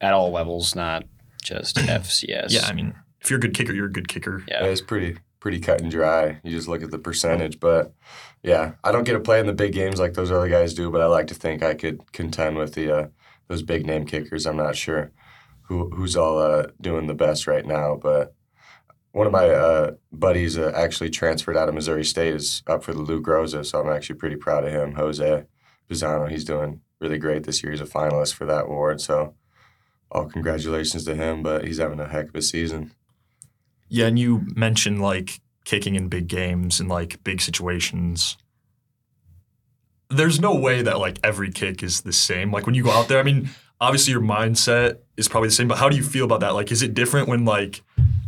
A: At all levels, not just FCS.
B: yeah. I mean, if you're a good kicker, you're a good kicker.
A: yeah.
C: It's pretty pretty cut and dry. You just look at the percentage, but yeah, I don't get to play in the big games like those other guys do. But I like to think I could contend with the uh, those big name kickers. I'm not sure who who's all uh, doing the best right now, but one of my uh, buddies uh, actually transferred out of Missouri State is up for the Lou Groza, so I'm actually pretty proud of him. Jose Pizano, he's doing really great this year. He's a finalist for that award, so all congratulations to him. But he's having a heck of a season.
B: Yeah, and you mentioned like kicking in big games and like big situations. There's no way that like every kick is the same. Like when you go out there, I mean, obviously your mindset is probably the same, but how do you feel about that? Like, is it different when like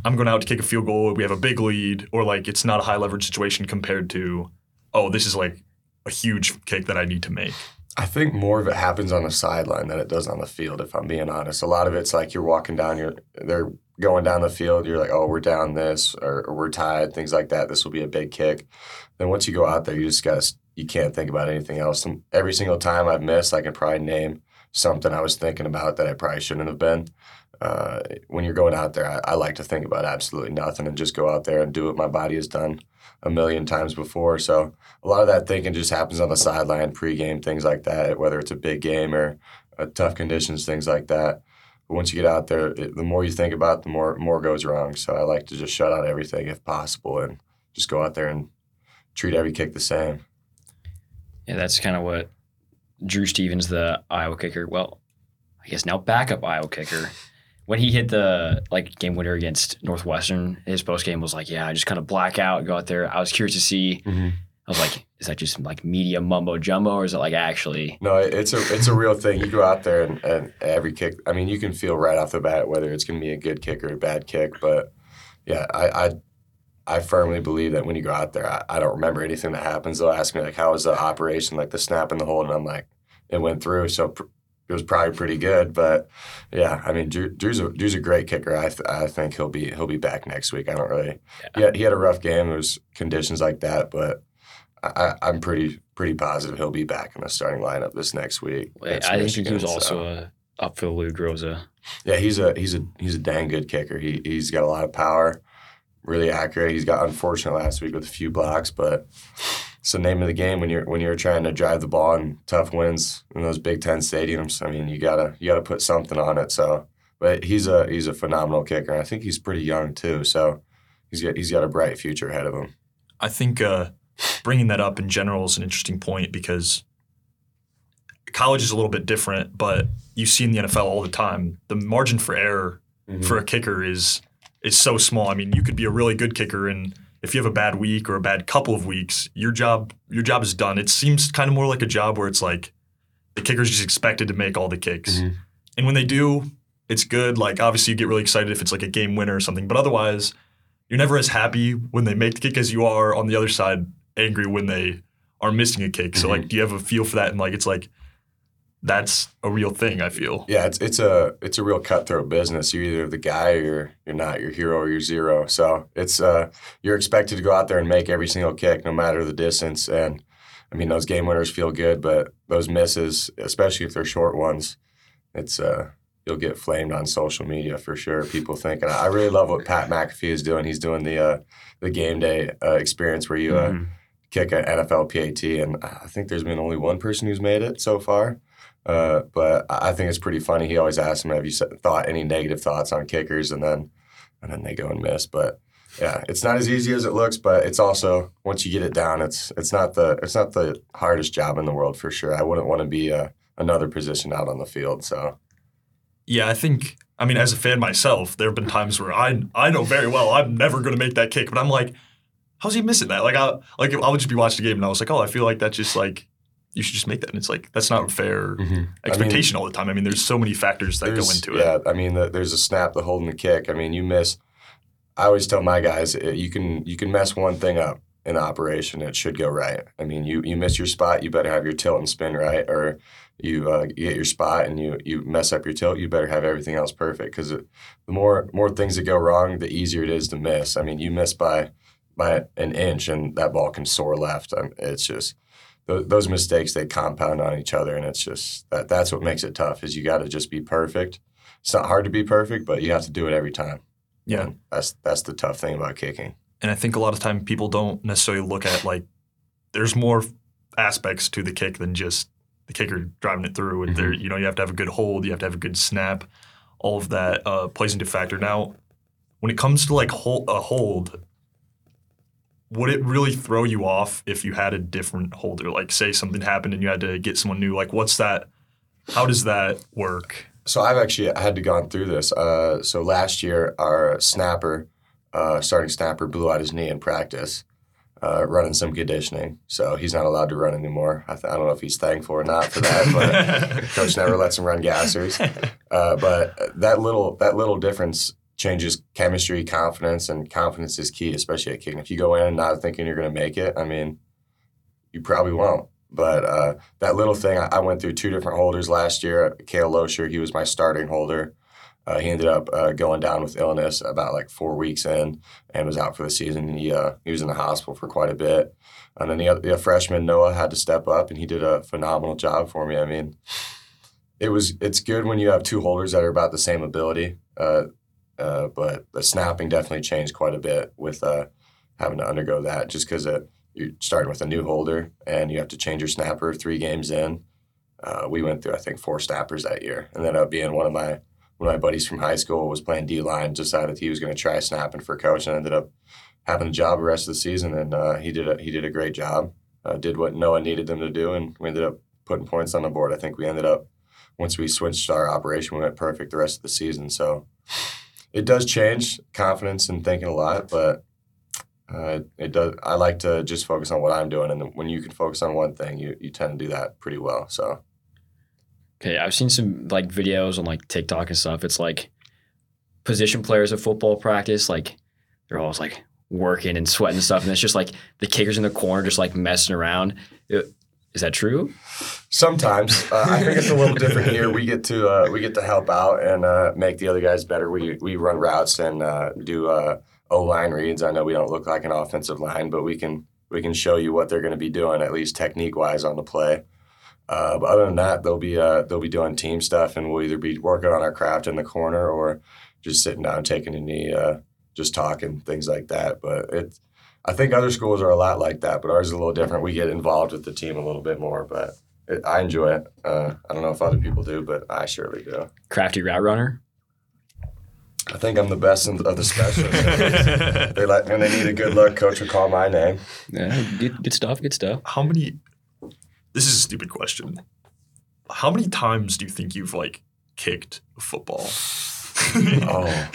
B: I'm going out to kick a field goal, we have a big lead, or like it's not a high leverage situation compared to, oh, this is like a huge kick that I need to make?
C: I think more of it happens on the sideline than it does on the field. If I'm being honest, a lot of it's like you're walking down, you're they're going down the field. You're like, oh, we're down this, or, or we're tied, things like that. This will be a big kick. Then once you go out there, you just got you can't think about anything else. And every single time I've missed, I can probably name something I was thinking about that I probably shouldn't have been. Uh, when you're going out there, I, I like to think about absolutely nothing and just go out there and do what my body has done a million times before. So a lot of that thinking just happens on the sideline, pregame, things like that, whether it's a big game or uh, tough conditions, things like that. But once you get out there, it, the more you think about it, the more more goes wrong. So I like to just shut out everything if possible and just go out there and treat every kick the same.
A: Yeah, that's kind of what Drew Stevens, the Iowa kicker, well, I guess now backup Iowa kicker, when he hit the like game winner against Northwestern, his post game was like, "Yeah, I just kind of black out, go out there." I was curious to see.
C: Mm-hmm.
A: I was like, "Is that just like media mumbo jumbo, or is it like actually?"
C: No, it's a it's a real thing. You go out there and, and every kick. I mean, you can feel right off the bat whether it's going to be a good kick or a bad kick. But yeah, I I, I firmly believe that when you go out there, I, I don't remember anything that happens. They'll ask me like, "How was the operation?" Like the snap in the hole, and I'm like, "It went through." So pr- it was probably pretty good. But yeah, I mean, Drew, Drew's a Drew's a great kicker. I th- I think he'll be he'll be back next week. I don't really. Yeah, he had a rough game. It was conditions like that, but. I, I'm pretty pretty positive he'll be back in the starting lineup this next week.
A: I
C: against
A: didn't think he was
C: Michigan,
A: also
C: so.
A: uh, up for Lou Groza.
C: Yeah, he's a he's a he's a dang good kicker. He he's got a lot of power, really accurate. He's got unfortunate last week with a few blocks, but it's the name of the game when you're when you're trying to drive the ball in tough wins in those Big Ten stadiums. I mean, you gotta you gotta put something on it. So, but he's a he's a phenomenal kicker. And I think he's pretty young too. So he's got he's got a bright future ahead of him.
B: I think uh, bringing that up in general is an interesting point because college is a little bit different, but you see in the NFL all the time the margin for error for a kicker is is so small. I mean, you could be a really good kicker, and if you have a bad week or a bad couple of weeks, your job your job is done. It seems kind of more like a job where it's like the kicker's just expected to make all the kicks,
C: Mhm.
B: and when they do, it's good. Like obviously, you get really excited if it's like a game winner or something, but otherwise, you're never as happy when they make the kick as you are on the other side angry when they are missing a kick. So like, do you have a feel for that? And like, it's like that's a real thing. I feel.
C: Yeah, it's it's a it's a real cutthroat business. You're either the guy or you're, you're not. You're hero or you're zero. So it's uh you're expected to go out there and make every single kick, no matter the distance. And I mean, those game winners feel good, but those misses, especially if they're short ones, it's uh you'll get flamed on social media for sure. People think, and I really love what Pat McAfee is doing. He's doing the uh the game day uh, experience where you uh,
A: Mhm.
C: Kick an NFL PAT, and I think there's been only one person who's made it so far. Uh, but I think it's pretty funny. He always asks him, "Have you thought any negative thoughts on kickers?" And then, and then they go and miss. But yeah, it's not as easy as it looks. But it's also once you get it down, it's it's not the it's not the hardest job in the world for sure. I wouldn't want to be uh, another position out on the field. So
B: Yeah, I think. I mean, as a fan myself, there have been times where I I know very well I'm never going to make that kick, but I'm like, how's he missing that? Like I like I would just be watching the game and I was like, oh, I feel like that's just like you should just make that, and it's like that's not fair
C: I mean,
B: expectation all the time. I mean, there's so many factors that go into it.
C: Yeah, I mean, the, there's a snap, the holding the kick. I mean, you miss I always tell my guys uh, you can you can mess one thing up in operation, it should go right. I mean, you you miss your spot, you better have your tilt and spin right, or you, uh, you get your spot and you you mess up your tilt, you better have everything else perfect. Because the more more things that go wrong, the easier it is to miss. I mean, you miss by by an inch and that ball can soar left. Um, it's just th- those mistakes they compound on each other, and it's just that that's what makes it tough. Is you got to just be perfect. It's not hard to be perfect, but you have to do it every time.
B: Yeah.
C: And that's that's the tough thing about kicking.
B: And I think a lot of time people don't necessarily look at like there's more aspects to the kick than just the kicker driving it through. And there, you know, you have to have a good hold, you have to have a good snap. All of that uh, plays into factor. Now, when it comes to like hold, a hold, would it really throw you off if you had a different holder? Like, say something happened and you had to get someone new. Like, what's that? How does that work?
C: So I've actually had to gone through this. Uh, so last year, our snapper, uh, starting snapper, blew out his knee in practice, uh, running some conditioning. So he's not allowed to run anymore. I, th- I don't know if he's thankful or not for that, but coach never lets him run gassers. Uh, but that little that little difference changes chemistry, confidence, and confidence is key, especially at kicking. If you go in not thinking you're going to make it, I mean, you probably won't. But uh, that little thing, I, I went through two different holders last year. Kale Loescher, he was my starting holder. Uh, he ended up uh, going down with illness about like four weeks in and was out for the season. He uh, he was in the hospital for quite a bit. And then the, other, the freshman Noah had to step up, and he did a phenomenal job for me. I mean, it was it's good when you have two holders that are about the same ability. Uh, uh, but the snapping definitely changed quite a bit with uh, having to undergo that, just because you're starting with a new holder and you have to change your snapper three games in. Uh, we went through I think four snappers that year, and then up being one of my one of my buddies from high school was playing D line, decided he was going to try snapping for coach, and ended up having a job the rest of the season. And uh, he did a, he did a great job, uh, did what Noah needed them to do, and we ended up putting points on the board. I think we ended up once we switched our operation, we went perfect the rest of the season. So it does change confidence and thinking a lot, but uh, it does. I like to just focus on what I'm doing, and when you can focus on one thing, you you tend to do that pretty well. So
A: Okay, I've seen some like videos on like TikTok and stuff. It's like position players at football practice, like they're always like working and sweating and stuff, and it's just like the kickers in the corner just like messing around. Uh, Is that true?
C: sometimes uh, I think it's a little different here. We get to uh, we get to help out and uh, make the other guys better. We we run routes and uh, do uh, O line reads. I know we don't look like an offensive line, but we can we can show you what they're going to be doing at least technique wise on the play. Uh, but other than that, they'll be uh, they'll be doing team stuff, and we'll either be working on our craft in the corner or just sitting down, taking a knee, uh, just talking things like that. But it, I think other schools are a lot like that, but ours is a little different. We get involved with the team a little bit more, but it, I enjoy it. Uh, I don't know if other people do, but I surely do.
A: Crafty route runner.
C: I think I'm the best in, of the specialists. they let when they need a good look, coach will call my name.
A: Yeah, good, good stuff. Good stuff.
B: How many? This is a stupid question. How many times do you think you've like kicked a football?
C: Oh,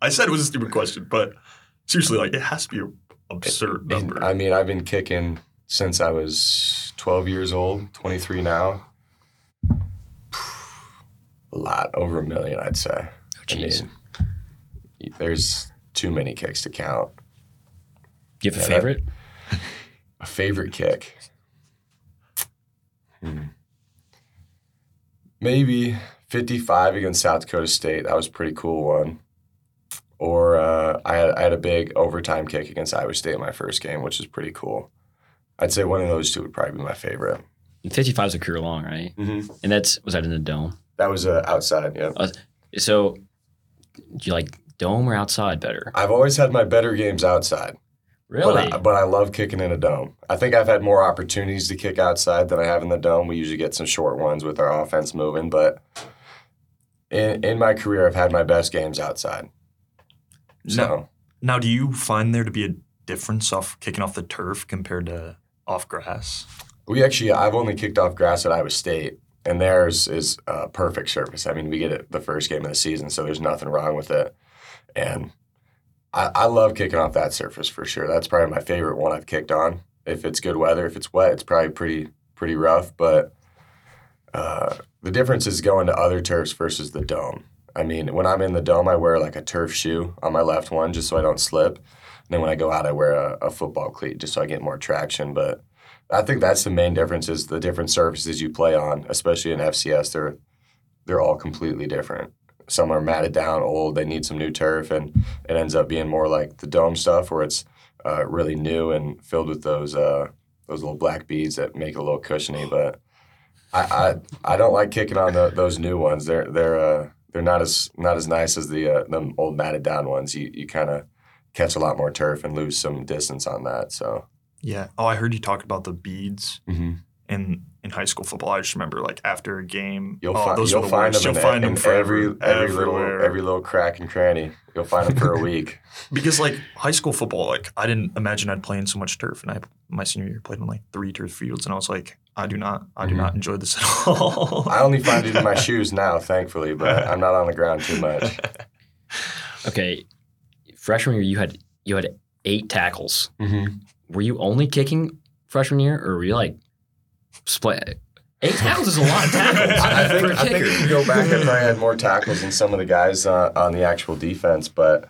B: I said it was a stupid question, but seriously, like it has to be an absurd number.
C: I mean, I've been kicking since I was 12 years old, 23 now. A lot, over a million, I'd say.
A: Oh.
C: I mean, there's too many kicks to count.
A: Do you have a
C: Yeah, that-
A: favorite?
C: A favorite kick? Hmm. Maybe 55 against South Dakota State. That was a pretty cool one. Or uh, I, had, I had a big overtime kick against Iowa State in my first game, which is pretty cool. I'd say one of those two would probably be my favorite.
A: 55 is a career long, right?
C: Mm-hmm.
A: And that's was that in the dome?
C: That was uh, outside, yeah.
A: So, do you like dome or outside better?
C: I've always had my better games outside.
A: Really?
C: But I, but I love kicking in a dome. I think I've had more opportunities to kick outside than I have in the dome. We usually get some short ones with our offense moving, but in, in my career, I've had my best games outside. So
B: Now, now, do you find there to be a difference off kicking off the turf compared to off grass?
C: we actually, I've only kicked off grass at Iowa State, and theirs is a perfect surface. I mean, we get it the first game of the season, so there's nothing wrong with it. And I, I love kicking off that surface for sure. That's probably my favorite one I've kicked on. If it's good weather, if it's wet, it's probably pretty pretty rough. But uh, the difference is going to other turfs versus the dome. I mean, when I'm in the dome, I wear like a turf shoe on my left one just so I don't slip. And then when I go out, I wear a, a football cleat just so I get more traction. But I think that's the main difference is the different surfaces you play on, especially in FCS. They're they're all completely different. Some are matted down, old. They need some new turf, and it ends up being more like the dome stuff, where it's uh, really new and filled with those uh, those little black beads that make it a little cushiony. But I I, I don't like kicking on the, those new ones. They're they're uh, they're not as not as nice as the uh, the old matted down ones. You you kind of catch a lot more turf and lose some distance on that. So
B: Yeah. Oh, I heard you talk about the beads
C: mm-hmm.
B: in in high school football. I just remember like after a game,
C: you'll,
B: oh,
C: find
B: those
C: you'll
B: were the
C: find
B: worst.
C: them
B: You'll
C: in,
B: find
C: in
B: them forever,
C: every every little
B: everywhere.
C: every little crack and cranny. You'll find them for a week.
B: because like high school football, like I didn't imagine I'd play in so much turf, and I my senior year played in like three turf fields, and I was like, I do not, I do
C: Mhm.
B: not enjoy this at all.
C: I only find it in my shoes now, thankfully, but I'm not on the ground too much.
A: Okay, freshman year you had you had eight tackles.
C: Mm-hmm.
A: Were you only kicking freshman year, or were you like split? Eight tackles is a lot of tackles
C: I
A: for
C: think,
A: a
C: I think if you go back, I probably had more tackles than some of the guys uh, on the actual defense, but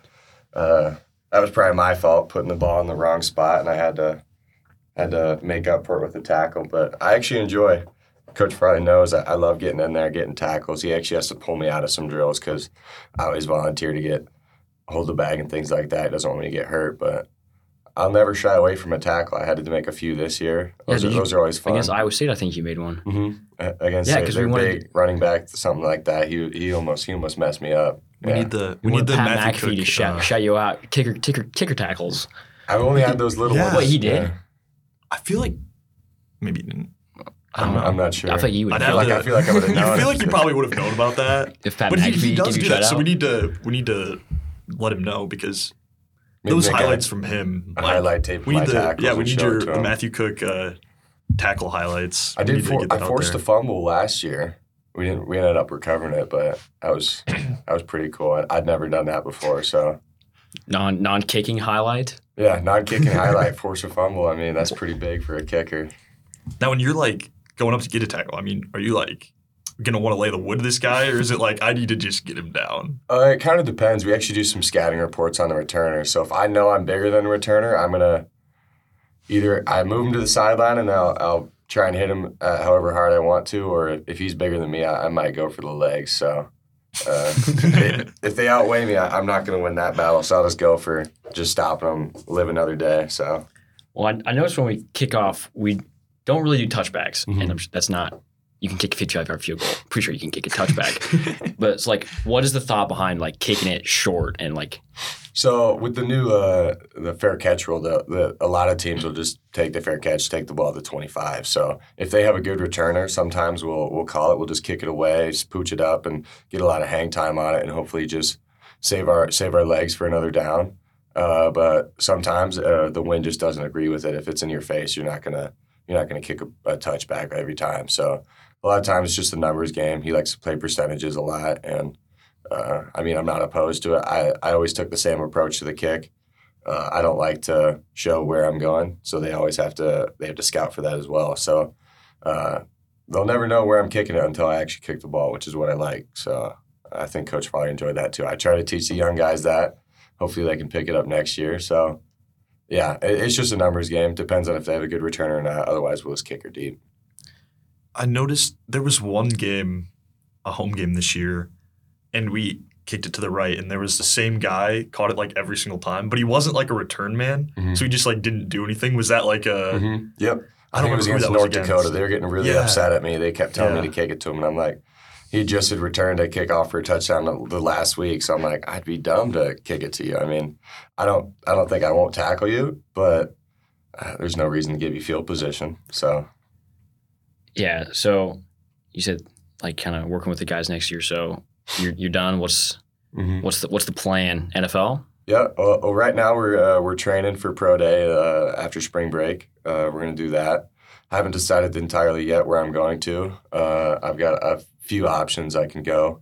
C: uh, that was probably my fault putting the ball in the wrong spot, and I had to had to make up for it with a tackle. But I actually enjoy. Coach probably knows I, I love getting in there, getting tackles. He actually has to pull me out of some drills because I always volunteer to get hold the bag and things like that. He doesn't want me to get hurt, but I'll never shy away from a tackle. I had to make a few this year.
A: Yeah,
C: Those,
A: did
C: are,
A: you-
C: those are always fun.
A: Against Iowa State, I think you made one.
C: hmm Against
A: Yeah,
C: yeah,
A: 'cause
C: their
A: we wanted-
C: big running back, something like that. He he almost he almost messed me up.
B: we
C: Yeah.
B: need the we
A: We
B: need the
A: Pat
B: Matthew
A: McAfee to
B: Cook,
A: shout,
B: uh,
A: shout you out. Kicker, kicker, kicker tackles.
C: I've only had those little
B: Yeah.
C: ones.
A: Wait, he did?
C: Yeah.
B: I feel like maybe he didn't. I
C: I'm,
B: don't know.
C: I'm not sure.
A: I feel like you would.
B: I'd
A: know
B: have
C: like-
B: to,
C: I feel like I would've
B: you feel like you probably would have known about that.
A: if Pat
B: but he,
A: McAfee
B: he does
A: give you
B: do
A: shout
B: that, so
A: out.
B: we need to we need to let him know because
C: Maybe
B: those
C: make a-
B: highlights from him.
C: a
B: like,
C: highlight tape. of
B: we
C: my
B: need the
C: tackles
B: yeah we
C: and
B: need
C: show
B: your
C: to
B: the. Matthew Cook uh, tackle highlights.
C: I
B: We
C: did.
B: need to
C: For,
B: get
C: I
B: that out
C: forced
B: there.
C: a fumble last year. We didn't. We ended up recovering it, but that was that was pretty cool. I, I'd never done that before, so
A: non non kicking highlight.
C: yeah, non kicking highlight, force a fumble. I mean, that's pretty big for a kicker.
B: Now, when you're like going up to get a tackle, I mean, are you like gonna want to lay the wood to this guy, or is it like I need to just get him down?
C: Uh, it kind of depends. We actually do some scouting reports on the returner. So if I know I'm bigger than the returner, I'm gonna either I move him to the sideline and I'll, I'll try and hit him uh, however hard I want to, or if he's bigger than me, I, I might go for the legs. So uh, if, if they outweigh me, I, I'm not gonna win that battle. So I'll just go for just stopping them, live another day. So
A: Well, I, I noticed when we kick off, we don't really do touchbacks,
C: Mhm.
A: and I'm, that's not. You can kick a 55 yard field goal. Pretty sure you can kick a touchback, but it's like, what is the thought behind like kicking it short and like,
C: So with the new uh, the fair catch rule, the, the a lot of teams will just take the fair catch, take the ball to twenty five. So if they have a good returner, sometimes we'll we'll call it. We'll just kick it away, spooch it up, and get a lot of hang time on it, and hopefully just save our save our legs for another down. Uh, but sometimes uh, the wind just doesn't agree with it. If it's in your face, you're not gonna you're not gonna kick a, a touchback every time. So a lot of times it's just a numbers game. He likes to play percentages a lot, and uh, I mean, I'm not opposed to it. I, I always took the same approach to the kick. Uh, I don't like to show where I'm going, so they always have to they have to scout for that as well. So uh, they'll never know where I'm kicking it until I actually kick the ball, which is what I like. So I think Coach probably enjoyed that too. I try to teach the young guys that. Hopefully they can pick it up next year. So yeah, it, it's just a numbers game. Depends on if they have a good returner or not. Otherwise, we'll just kick her deep.
B: I noticed there was one game, a home game this year, and we kicked it to the right, and there was the same guy caught it like every single time, but he wasn't like a return man,
C: Mhm.
B: so he just like didn't do anything. Was that like a?
C: Mhm. Yep.
B: I
C: I
B: don't
C: think it was against
B: was
C: North
B: against.
C: Dakota. They were getting really
B: Yeah.
C: upset at me. They kept telling
B: Yeah.
C: me to kick it to him, and I'm like, he just had returned a kickoff for a touchdown the- the last week. So I'm like, I'd be dumb to kick it to you. I mean, I don't, I don't think I won't tackle you, but uh, there's no reason to give you field position. So
A: yeah. So you said like kind of working with the guys next year. So you're you're done. What's what's the what's the plan? NFL.
C: yeah. Well, well, right now we're uh, we're training for pro day uh, after spring break. Uh, we're gonna do that. I haven't decided entirely yet where I'm going to. Uh, I've got a few options I can go.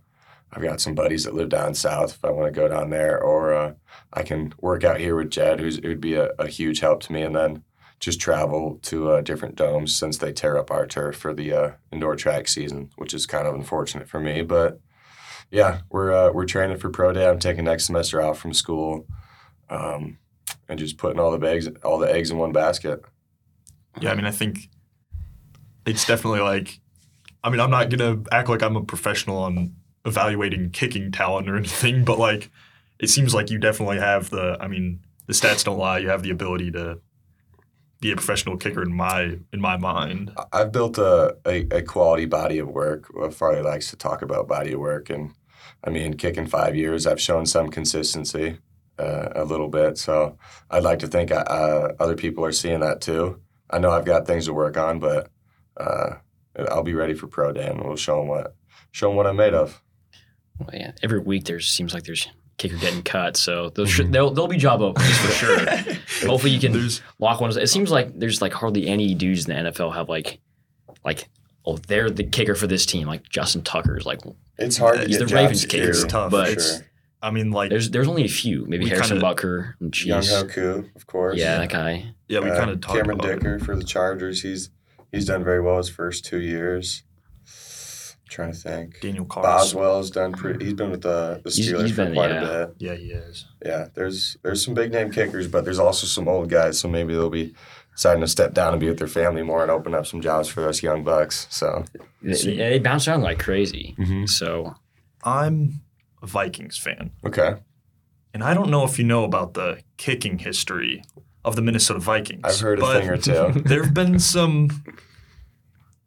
C: I've got some buddies that live down south if I want to go down there, or uh, I can work out here with Jed, who's who'd be a, a huge help to me, and then just travel to uh, different domes since they tear up our turf for the uh, indoor track season, which is kind of unfortunate for me. But yeah, we're uh, we're training for pro day. I'm taking next semester out from school, um, and just putting all the eggs all the eggs in one basket.
B: Yeah, I mean, I think it's definitely like, I mean, I'm not gonna act like I'm a professional on evaluating kicking talent or anything, but like, it seems like you definitely have the. I mean, the stats don't lie. You have the ability to be a professional kicker in my in my mind.
C: I- I've built a, a, a quality body of work. Well, Farley likes to talk about body of work, and I mean, kicking five years, I've shown some consistency uh, a little bit. So I'd like to think uh, other people are seeing that too. I know I've got things to work on, but uh, I'll be ready for pro day, and we'll show them what show 'em what I'm made of.
A: Well, yeah, every week there seems like there's kicker getting cut, so those should, there'll, there'll be job openings for sure. Hopefully you can
B: There's
A: lock one. It seems like there's like hardly any dudes in the NFL have like, like, oh, they're the kicker for this team. Like Justin Tucker's like,
C: It's hard to
B: He's
C: get
A: the
C: job
A: Ravens kicker,
B: It's tough.
A: but
B: It's-
C: sure.
B: I mean, like,
A: there's there's only a few. Maybe Harrison
B: kinda-
A: Butker and
C: Young
A: Cheese.
C: Hoku, of course.
A: Yeah, that guy.
B: yeah, we
C: Uh,
B: kind of talked
C: Cameron
B: about it.
C: Dicker for the Chargers. He's he's done very well his first two years. Trying to think.
B: Daniel Carlson.
C: Boswell's done pretty. He's been with the the Steelers
A: he's
C: for
A: been-
C: quite
A: yeah.
C: a bit.
B: Yeah, he is.
C: Yeah, there's there's some big name kickers, but there's also some old guys. So maybe they'll be deciding to step down and be with their family more and open up some jobs for us young bucks. So
A: They, they bounce around like crazy.
C: Mhm.
A: So
B: I'm a Vikings fan.
C: okay,
B: And I don't know if you know about the kicking history of the Minnesota Vikings.
C: I've heard a thing or two.
B: There have been some,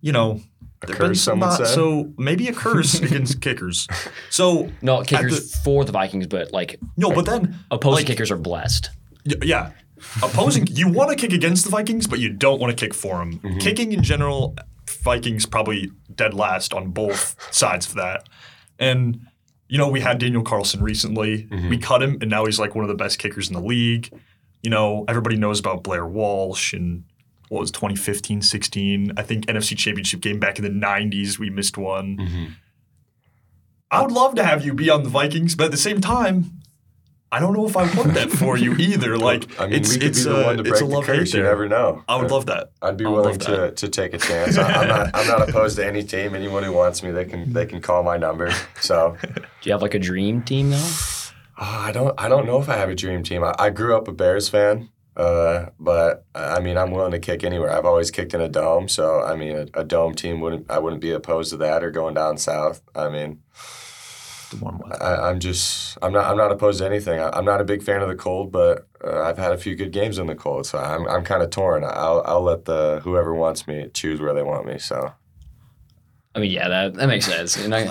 B: you know,
C: A
B: there have been
C: curse,
B: some
C: some
B: not-
C: say.
B: so maybe a curse against kickers. So
A: no kickers
B: the-
A: for the Vikings, but like
B: no, but then
A: opposing
B: Like-
A: kickers are blessed.
B: y- yeah, opposing you want to kick against the Vikings, but you don't want to kick for them.
C: Mm-hmm.
B: Kicking in general, Vikings probably dead last on both sides of that, and. You know, we had Daniel Carlson recently.
C: Mm-hmm.
B: We cut him, and now he's like one of the best kickers in the league. You know, everybody knows about Blair Walsh and what was 2015, 16. I think NFC Championship game back in the 90s, we missed one.
C: Mm-hmm.
B: I would love to have you be on the Vikings, but at the same time, I don't know if I want that for you either. Like,
C: I mean,
B: it's
C: we could
B: it's
C: be the
B: a,
C: one to
B: it's
C: break
B: a
C: the
B: love hate
C: curse. You never know.
B: I would love that.
C: I'd be
B: I would
C: willing to,
B: that.
C: to take a chance. I, I'm not I'm not opposed to any team. Anyone who wants me, they can they can call my number. So
A: Do you have like a dream team though?
C: uh, I don't I don't know if I have a dream team. I, I grew up a Bears fan, uh, but I mean I'm willing to kick anywhere. I've always kicked in a dome, so I mean a, a dome team wouldn't I wouldn't be opposed to that or going down south. I mean
B: The one with-
C: I, I'm just I'm not I'm not opposed to anything. I, I'm not a big fan of the cold, but uh, I've had a few good games in the cold, so I'm I'm kind of torn. I'll I'll let the whoever wants me choose where they want me. So.
A: I mean, yeah, that that makes sense. And I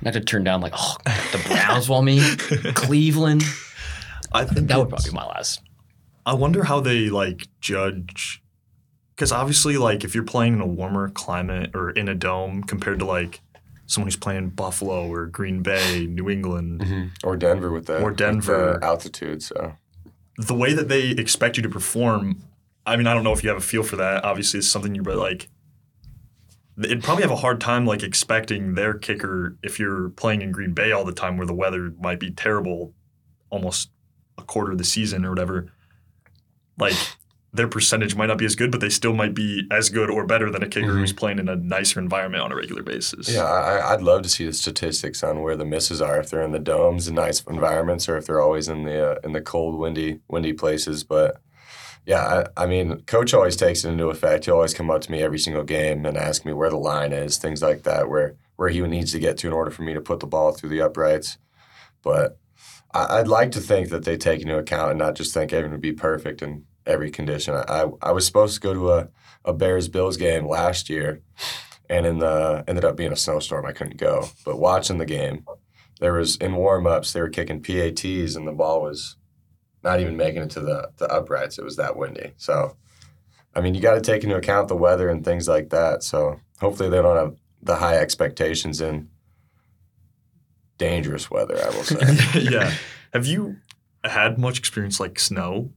A: not to turn down like, oh, the Browns want me, Cleveland.
B: I think
A: That would probably be my last.
B: I wonder how they like judge because obviously like if you're playing in a warmer climate or in a dome compared to like someone who's playing Buffalo or Green Bay, New England, mm-hmm.
C: Or Denver with the
B: Or Denver.
C: the altitude. So
B: the way that they expect you to perform, I mean, I don't know if you have a feel for that. Obviously, it's something you but like. It'd probably have a hard time like expecting their kicker if you're playing in Green Bay all the time, where the weather might be terrible, almost a quarter of the season or whatever. Like their percentage might not be as good, but they still might be as good or better than a kicker
C: Mhm.
B: who's playing in a nicer environment on a regular basis.
C: yeah, I, I'd love to see the statistics on where the misses are if they're in the domes and nice environments, or if they're always in the uh, in the cold, windy, windy places. But yeah, I, I mean, coach always takes it into effect. He'll always come up to me every single game and ask me where the line is, things like that, where where he needs to get to in order for me to put the ball through the uprights. But I, I'd like to think that they take into account and not just think everything would be perfect in every condition. I, I, was supposed to go to a, a Bears Bills game last year, and in the ended up being a snowstorm. I couldn't go. But watching the game, there was in warm ups they were kicking PATs, and the ball was not even making it to the, the uprights. It was that windy. So, I mean, you got to take into account the weather and things like that. So hopefully they don't have the high expectations in dangerous weather. I will say.
B: yeah. Have you had much experience like snow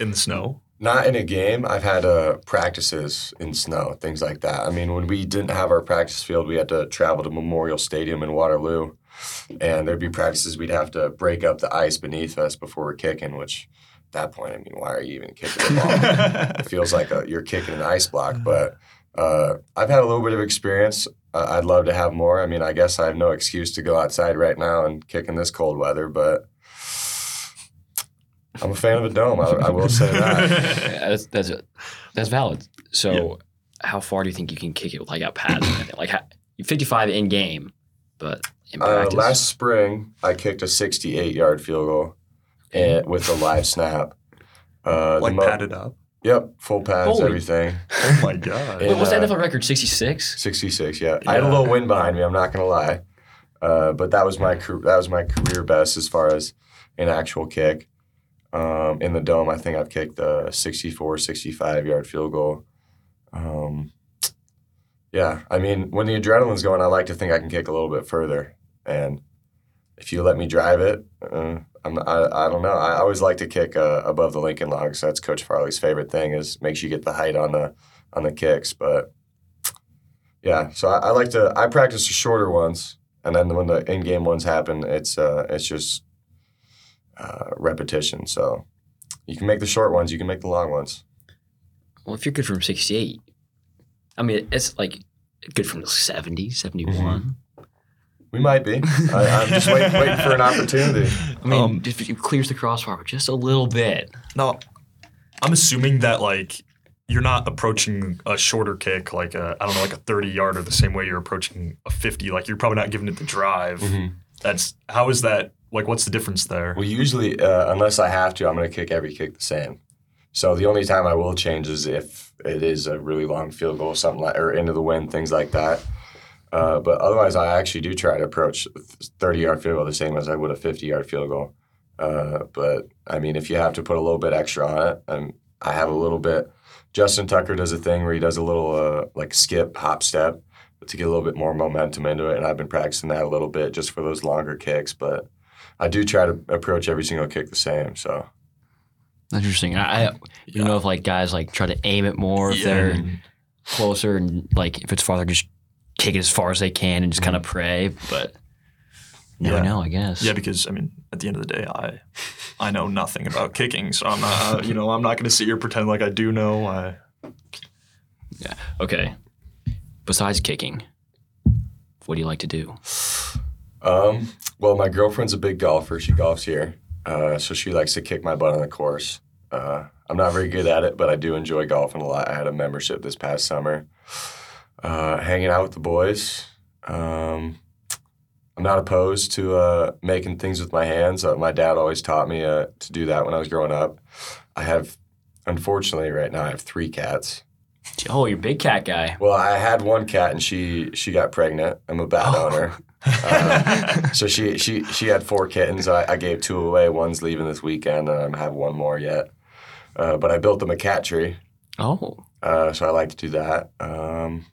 B: in the snow?
C: Not in a game. I've had uh, practices in snow, things like that. I mean, when we didn't have our practice field, we had to travel to Memorial Stadium in Waterloo, and there'd be practices we'd have to break up the ice beneath us before we're kicking. Which, at that point, I mean, why are you even kicking the ball? it feels like a, you're kicking an ice block. But uh, I've had a little bit of experience. I- I'd love to have more. I mean, I guess I have no excuse to go outside right now and kick in this cold weather, but I'm a fan of a dome. I, I will say that.
A: Yeah, that's that's that's valid. So, how far do you think you can kick it with like out pads? Like ha- 55 in game, but in
C: Uh,
A: practice.
C: last spring, I kicked a 68 yard field goal
A: Okay.
C: and, with a live snap. Uh,
B: like
C: mo-
B: padded up.
C: Yep, full pads,
A: Holy-
C: everything.
B: Oh my god.
A: Wait, what's the
C: uh,
A: NFL record? 66.
C: 66, yeah. I had a little wind behind me. I'm not gonna lie, uh, but that was my that was my career best as far as an actual kick. Um, in the dome, I think I've kicked a 64, 65 yard field goal. Um, yeah, I mean, when the adrenaline's going, I like to think I can kick a little bit further. And if you let me drive it, uh, I'm, I, I don't know. I always like to kick uh, above the Lincoln logs. That's Coach Farley's favorite thing is make sure you get the height on the on the kicks. But yeah, so I, I like to. I practice the shorter ones, and then when the in-game ones happen, it's uh, it's just uh, repetition. So you can make the short ones, you can make the long ones.
A: Well, if you're good from 68, I mean, it's like good from the 70, 71.
C: Mm-hmm. We might be. I, I'm just waiting, waiting for an opportunity.
A: I mean,
B: Um,
A: if it clears the crossbar just a little bit.
B: No, I'm assuming that like you're not approaching a shorter kick like a I don't know like a 30 yarder the same way you're approaching a 50. Like you're probably not giving it the drive. That's how is that? Like what's the difference there?
C: Well, usually, uh, unless I have to, I'm going to kick every kick the same. So the only time I will change is if it is a really long field goal, something like, or into the wind, things like that. Uh, but otherwise, I actually do try to approach 30 yard field goal the same as I would a 50 yard field goal. Uh, but I mean, if you have to put a little bit extra on it, and I have a little bit. Justin Tucker does a thing where he does a little uh, like skip, hop, step to get a little bit more momentum into it, and I've been practicing that a little bit just for those longer kicks. But I do try to approach every single kick the same. So
A: interesting. I, I you know if like guys like try to aim it more if
B: Yeah.
A: they're closer and like if it's farther, just kick it as far as they can and just kind of pray. But never
B: Yeah.
A: know, I guess.
B: Yeah, because I mean, at the end of the day, I I know nothing about kicking, so I'm not. Uh, you know, I'm not going to sit here pretend like I do know. I yeah.
A: Okay. Besides kicking, what do you like to do?
C: Um, well, my girlfriend's a big golfer. She golfs here, uh, so she likes to kick my butt on the course. Uh, I'm not very good at it, but I do enjoy golfing a lot. I had a membership this past summer. Uh, hanging out with the boys. Um, I'm not opposed to uh, making things with my hands. Uh, my dad always taught me uh, to do that when I was growing up. I have, unfortunately, right now I have three cats.
A: Oh, you're a big cat guy.
C: Well, I had one cat and she she got pregnant. I'm a bad
A: Oh.
C: owner. Uh, so she she she had four kittens. I, I gave two away. One's leaving this weekend, and I have one more yet. Uh, but I built them a cat tree,
A: Oh,
C: uh, so I like to do that. Um,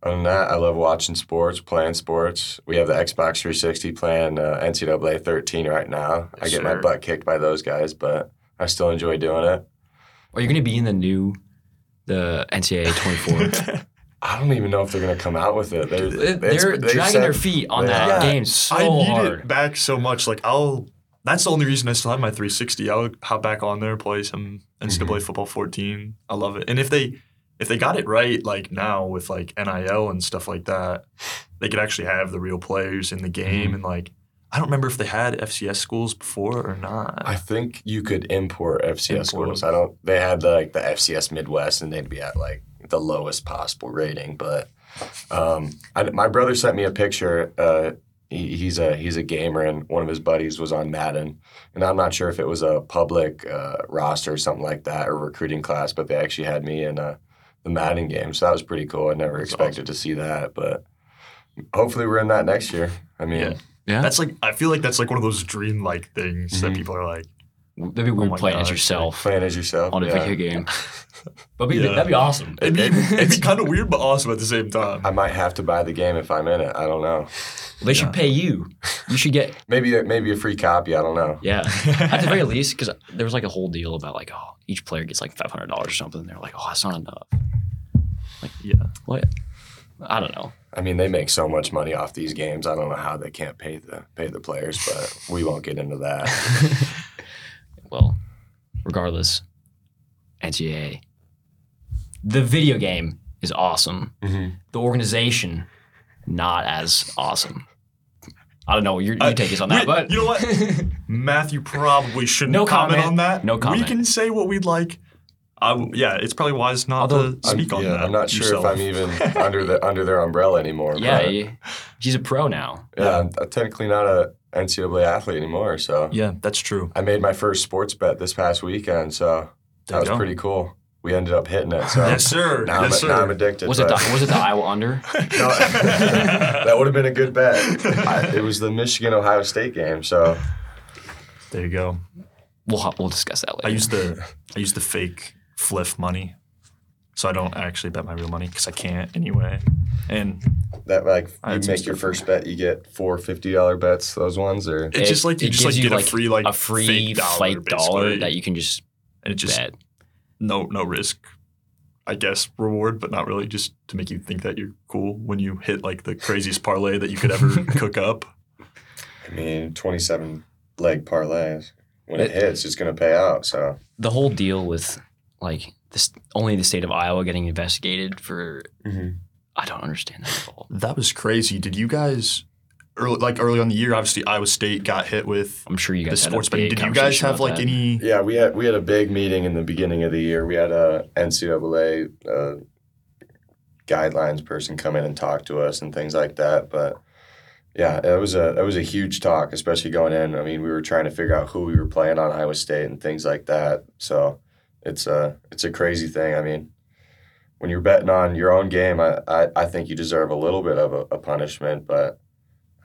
C: other than that, I love watching sports, playing sports. We have the Xbox 360 playing uh, NCAA 13 right now. I
B: Yes,
C: get my butt kicked by those guys, but I still enjoy doing it.
A: are you going to be in the new, the NCAA 24?
C: I don't even know if they're gonna come out with it. They're,
A: they're
C: it's- they've
A: dragging their feet on
C: Yeah.
A: that
B: Yeah,
A: game so
B: I need
A: hard.
B: it back so much. Like I'll. That's the only reason I still have my 360. I'll hop back on there, play some NCAA
C: Mm-hmm.
B: football 14. I love it. And if they if they got it right, like now with like NIL and stuff like that, they could actually have the real players in the game.
C: Mm-hmm.
B: And like, I don't remember if they had FCS schools before or not.
C: I think you could import FCS
B: Import
C: schools.
B: them.
C: I don't. They had the, like the FCS Midwest, and they'd be at like the lowest possible rating. But um, I, my brother sent me a picture. Uh, he, he's a he's a gamer, and one of his buddies was on Madden, and I'm not sure if it was a public uh, roster or something like that or recruiting class, but they actually had me in uh, the Madden game, so that was pretty cool. I never
B: That's
C: expected to see that, but hopefully we're in that next year. I mean,
B: Yeah.
A: yeah.
B: that's like I feel like that's like one of those dream like things that
C: Mhm.
B: people are like,
A: That'd be weird oh
B: my
A: playing as
B: gosh,
A: yourself
C: playing as yourself
A: on a
C: yeah.
A: video game. But be,
B: Yeah.
A: that'd be awesome.
B: it'd be, it'd be kind of weird but awesome at the same time.
C: I might have to buy the game if I'm in it. I don't know.
A: They should pay you. You should get
C: Maybe a, maybe a free copy. I don't know.
A: yeah. At the very least, because there was like a whole deal about like oh each player gets like five hundred dollars or something. They're like oh that's not enough.
B: Like yeah.
A: What? I don't know.
C: I mean, they make so much money off these games. I don't know how they can't pay the pay the players, but we won't get into that.
A: Well, regardless, NCAA, the video game is awesome.
C: Mhm.
A: The organization, not as awesome. I don't know what your, your
B: Uh,
A: take is on that,
B: we-
A: but
B: you know what? Matthew probably shouldn't
A: No
B: comment
A: comment.
B: on that.
A: No comment.
B: We can say what we'd like. I w yeah, it's probably wise not
A: Although-
B: to speak
C: I'm,
B: on
C: yeah,
B: that.
C: I'm not sure
B: yourself.
C: if I'm even under the under their umbrella anymore.
A: yeah,
C: but,
A: he- he's a pro now.
C: yeah, I'm, I'm technically not a NCAA athlete anymore. So
B: Yeah, that's true.
C: I made my first sports bet this past weekend. So
B: There
C: that
B: you
C: was
B: go.
C: pretty cool. We ended up hitting it. So
B: Yes, sir.
C: now,
B: yes,
C: I'm, now I'm addicted.
A: Was it the,
C: but-
A: was it the Iowa under?
C: No, that would have been a good bet. I, it was the Michigan Ohio State game. So
B: there you go.
A: We'll we'll discuss that later.
B: I used the I use the fake fliff money, so I don't actually bet my real money because I can't anyway. And
C: that like
B: I
C: you make your first bet, you get four fifty dollar bets. Those ones or
B: it's just like you
A: it
B: just like
A: gives
B: get a free like
A: a free
B: fake dollar,
A: fake dollar that you can just
B: and it just
A: bet.
B: no no risk. I guess reward, but not really. Just to make you think that you're cool when you hit like the craziest parlay that you could ever cook up.
C: I mean twenty seven leg parlays. When it,
A: It-
C: hits, it's gonna pay out. So
A: The whole deal with like this only the state of Iowa getting investigated for I don't understand that at all.
B: That was crazy. Did you guys early like early on the year? Obviously, Iowa State got hit with
A: I'm sure you
B: the
A: guys had a
B: sports betting. Did you guys have like
A: that.
B: any?
C: yeah, we had we had a big meeting in the beginning of the year. We had a NCAA uh, guidelines person come in and talk to us and things like that. But yeah, it was a it was a huge talk, especially going in. I mean, we were trying to figure out who we were playing on Iowa State and things like that. So it's a it's a crazy thing. I mean, when you're betting on your own game, I I, I think you deserve a little bit of a, a punishment. But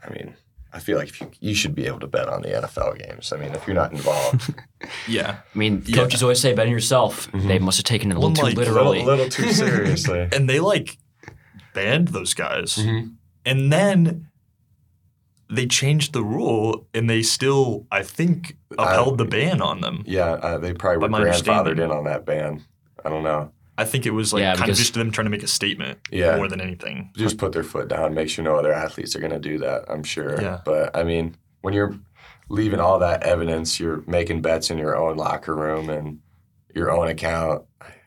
C: I mean, I feel like if you, you should be able to bet on the NFL games. I mean, if you're not involved,
B: Yeah,
A: I mean,
B: Yeah.
A: coaches always say bet on yourself.
C: Mhm.
A: They must have taken it a
B: Well,
A: little
B: like,
A: too
C: a
A: literally.
C: a little too seriously.
B: and they like banned those guys,
C: Mhm.
B: and then they changed the rule, and they still, I think, upheld the ban on them.
C: Yeah, uh, they probably were grandfathered in on that ban. I don't know.
B: I think it was like
A: Yeah,
B: kind of
A: because-
B: just them trying to make a statement
C: Yeah.
B: more than anything.
C: Just put their foot down. Make sure no other athletes are going to do that. I'm sure.
B: Yeah.
C: But I mean, when you're leaving all that evidence, you're making bets in your own locker room and your own account.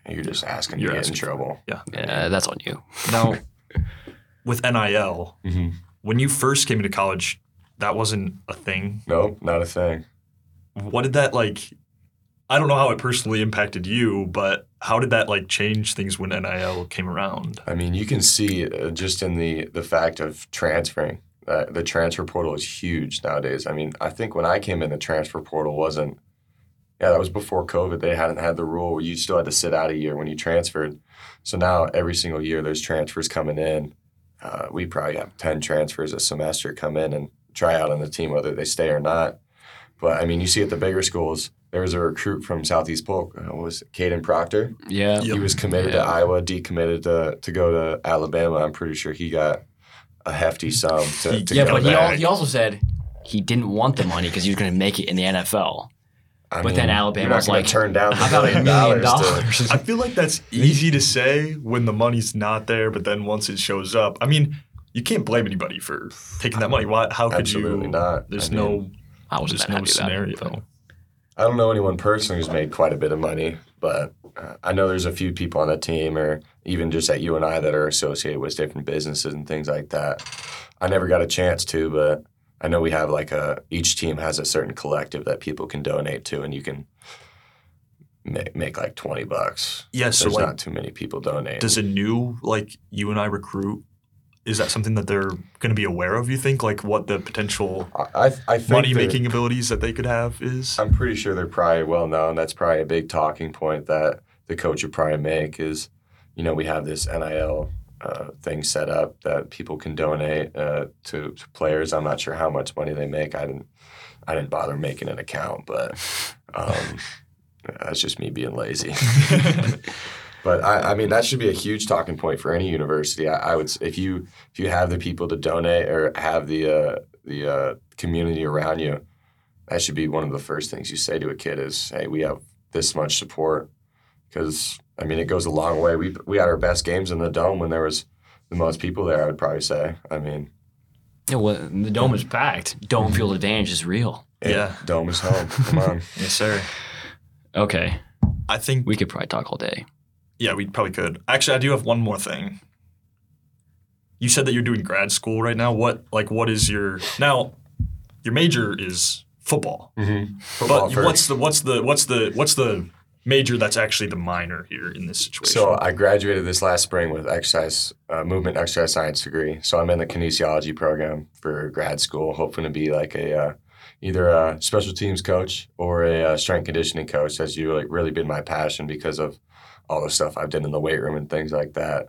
C: You're just asking
B: You're
C: to get in
B: asking for-
C: trouble.
A: yeah, that's on you.
B: Now, with NIL,
C: Mm-hmm.
B: When you first came into college, that wasn't a thing.
C: Nope, not a thing.
B: What did that like? I don't know how it personally impacted you, but how did that like change things when NIL came around?
C: I mean, you can see uh, just in the the fact of transferring. Uh, the transfer portal is huge nowadays. I mean, I think when I came in, the transfer portal wasn't. Yeah, that was before COVID. They hadn't had the rule where you still had to sit out a year when you transferred. So now every single year there's transfers coming in. Uh, we probably have ten transfers a semester come in and try out on the team whether they stay or not. But I mean, you see at the bigger schools, there was a recruit from Southeast Polk. Uh, what was it, Kadyn Proctor?
A: Yeah.
B: Yep.
C: He was committed
A: Yeah.
C: to Iowa, decommitted to, to go to Alabama. I'm pretty sure he got a hefty sum to, to
A: Yeah,
C: go
A: but he, al- he also said he didn't want the money because he was going to make it in the NFL.
C: I
A: but then Alabama was like,
C: turn down the
A: How about a million dollars?
B: I feel like that's easy to say when the money's not there, but then once it shows up, I mean, you can't blame anybody for taking that money. Why? How could you?
C: Absolutely
B: you?
C: not.
B: There's
C: I mean,
B: no.
A: I wasn't
B: There's no scenario.
A: about it.
C: I don't know anyone personally who's made quite a bit of money, but uh, I know there's a few people on the team, or even just at you and I, that are associated with different businesses and things like that. I never got a chance to, but I know we have like a each team has a certain collective that people can donate to, and you can make, make like twenty bucks.
B: Yeah. So
C: There's
B: like,
C: not too many people donate.
B: does a new like you and I recruit? Is that something that they're going to be aware of? You think like what the potential
C: I, I, I
B: money making abilities that they could have is?
C: I'm pretty sure they're probably well known. That's probably a big talking point that the coach would probably make is, you know, we have this NIL uh, thing set up that people can donate uh, to, to players. I'm not sure how much money they make. I didn't, I didn't bother making an account, but um, that's just me being lazy. but I, I mean, that should be a huge talking point for any university. I, I would, if you if you have the people to donate or have the uh, the uh, community around you, that should be one of the first things you say to a kid is, "Hey, we have this much support," because I mean, it goes a long way. We we had our best games in the dome when there was the most people there. I would probably say. I mean,
A: Yeah, well, the dome is packed. Dome field advantage is real.
C: it-
B: Yeah.
C: dome is home. Come on.
B: yes, sir.
A: Okay,
B: I think
A: we could probably talk all day.
B: Yeah, we probably could. Actually, I do have one more thing. You said that you're doing grad school right now. What like what is your now? Your major is football,
C: Mm-hmm. Football
B: but
C: first.
B: what's the what's the what's the what's the major that's actually the minor here in this situation?
C: So I graduated this last spring with exercise uh, movement exercise science degree. So I'm in the kinesiology program for grad school, hoping to be like a uh, either a special teams coach or a uh, strength conditioning coach. That's you like really been my passion because of all the stuff I've done in the weight room and things like that.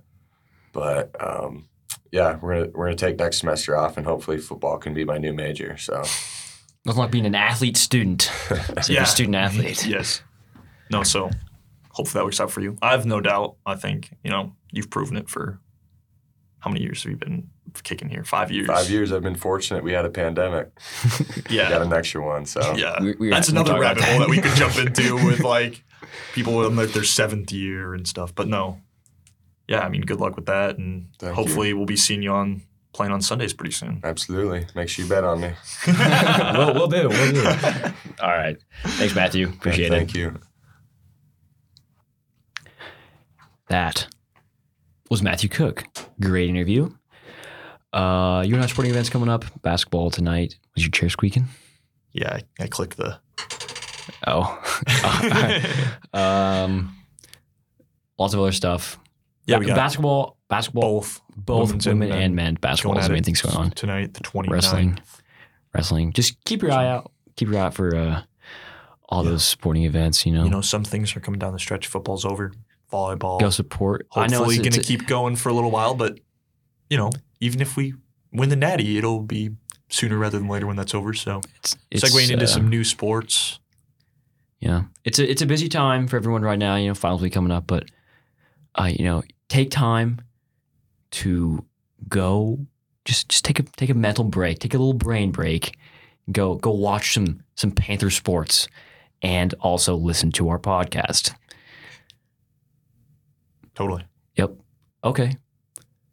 C: But um, yeah, we're gonna we're gonna take next semester off, and hopefully football can be my new major. So
A: Nothing like being an athlete student. So you're
B: Yeah.
A: a student athlete.
B: yes. No, so hopefully that works out for you. I have no doubt. I think you know you've proven it for how many years have you been kicking here? Five years.
C: five years, I've been fortunate. We had a pandemic,
B: Yeah.
C: got an extra one. So
B: Yeah,
A: We- we-
B: that's
A: we
B: another rabbit hole
A: that.
B: that we could jump into with like people in like their seventh year and stuff. But no, yeah, I mean, good luck with that, and
C: Thank
B: hopefully we'll be seeing you on playing on Sundays pretty soon.
C: absolutely, make sure you bet on me.
A: we'll, we'll do. We'll do. All right. Thanks, Matthew. Appreciate
C: Thank
A: it.
C: Thank you.
A: That was Matthew Cook. Great interview. Uh, you have sporting events coming up. Basketball tonight. Was your chair squeaking?
B: Yeah, I, I clicked the.
A: Oh. um, lots of other stuff.
B: Yeah, we got
A: basketball. Basketball.
B: both
A: Both women
B: and men.
A: Basketball is the main
B: it
A: things going on.
B: tonight. The twenty
A: Wrestling. Wrestling. Just keep your eye out. Keep your eye out for uh, all
B: Yeah.
A: those sporting events. You know,
B: You know, some things are coming down the stretch. Football's over. Volleyball.
A: go support. I know it's,
B: going to keep going for a little while, but you know, even if we win the Natty, it'll be sooner rather than later when that's over. So
A: it's, it's,
B: segueing into
A: uh,
B: some new sports.
A: Yeah, it's a it's a busy time for everyone right now. You know, finals week coming up, but uh, you know, take time to go. Just just take a take a mental break, take a little brain break. Go go watch some some Panther sports, and also listen to our podcast.
B: Totally.
A: Yep. Okay.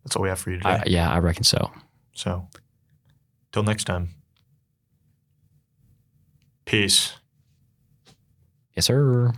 B: That's all we have for you today.
A: I, yeah, I reckon so.
B: so, till next time. Peace.
A: Yes, sir.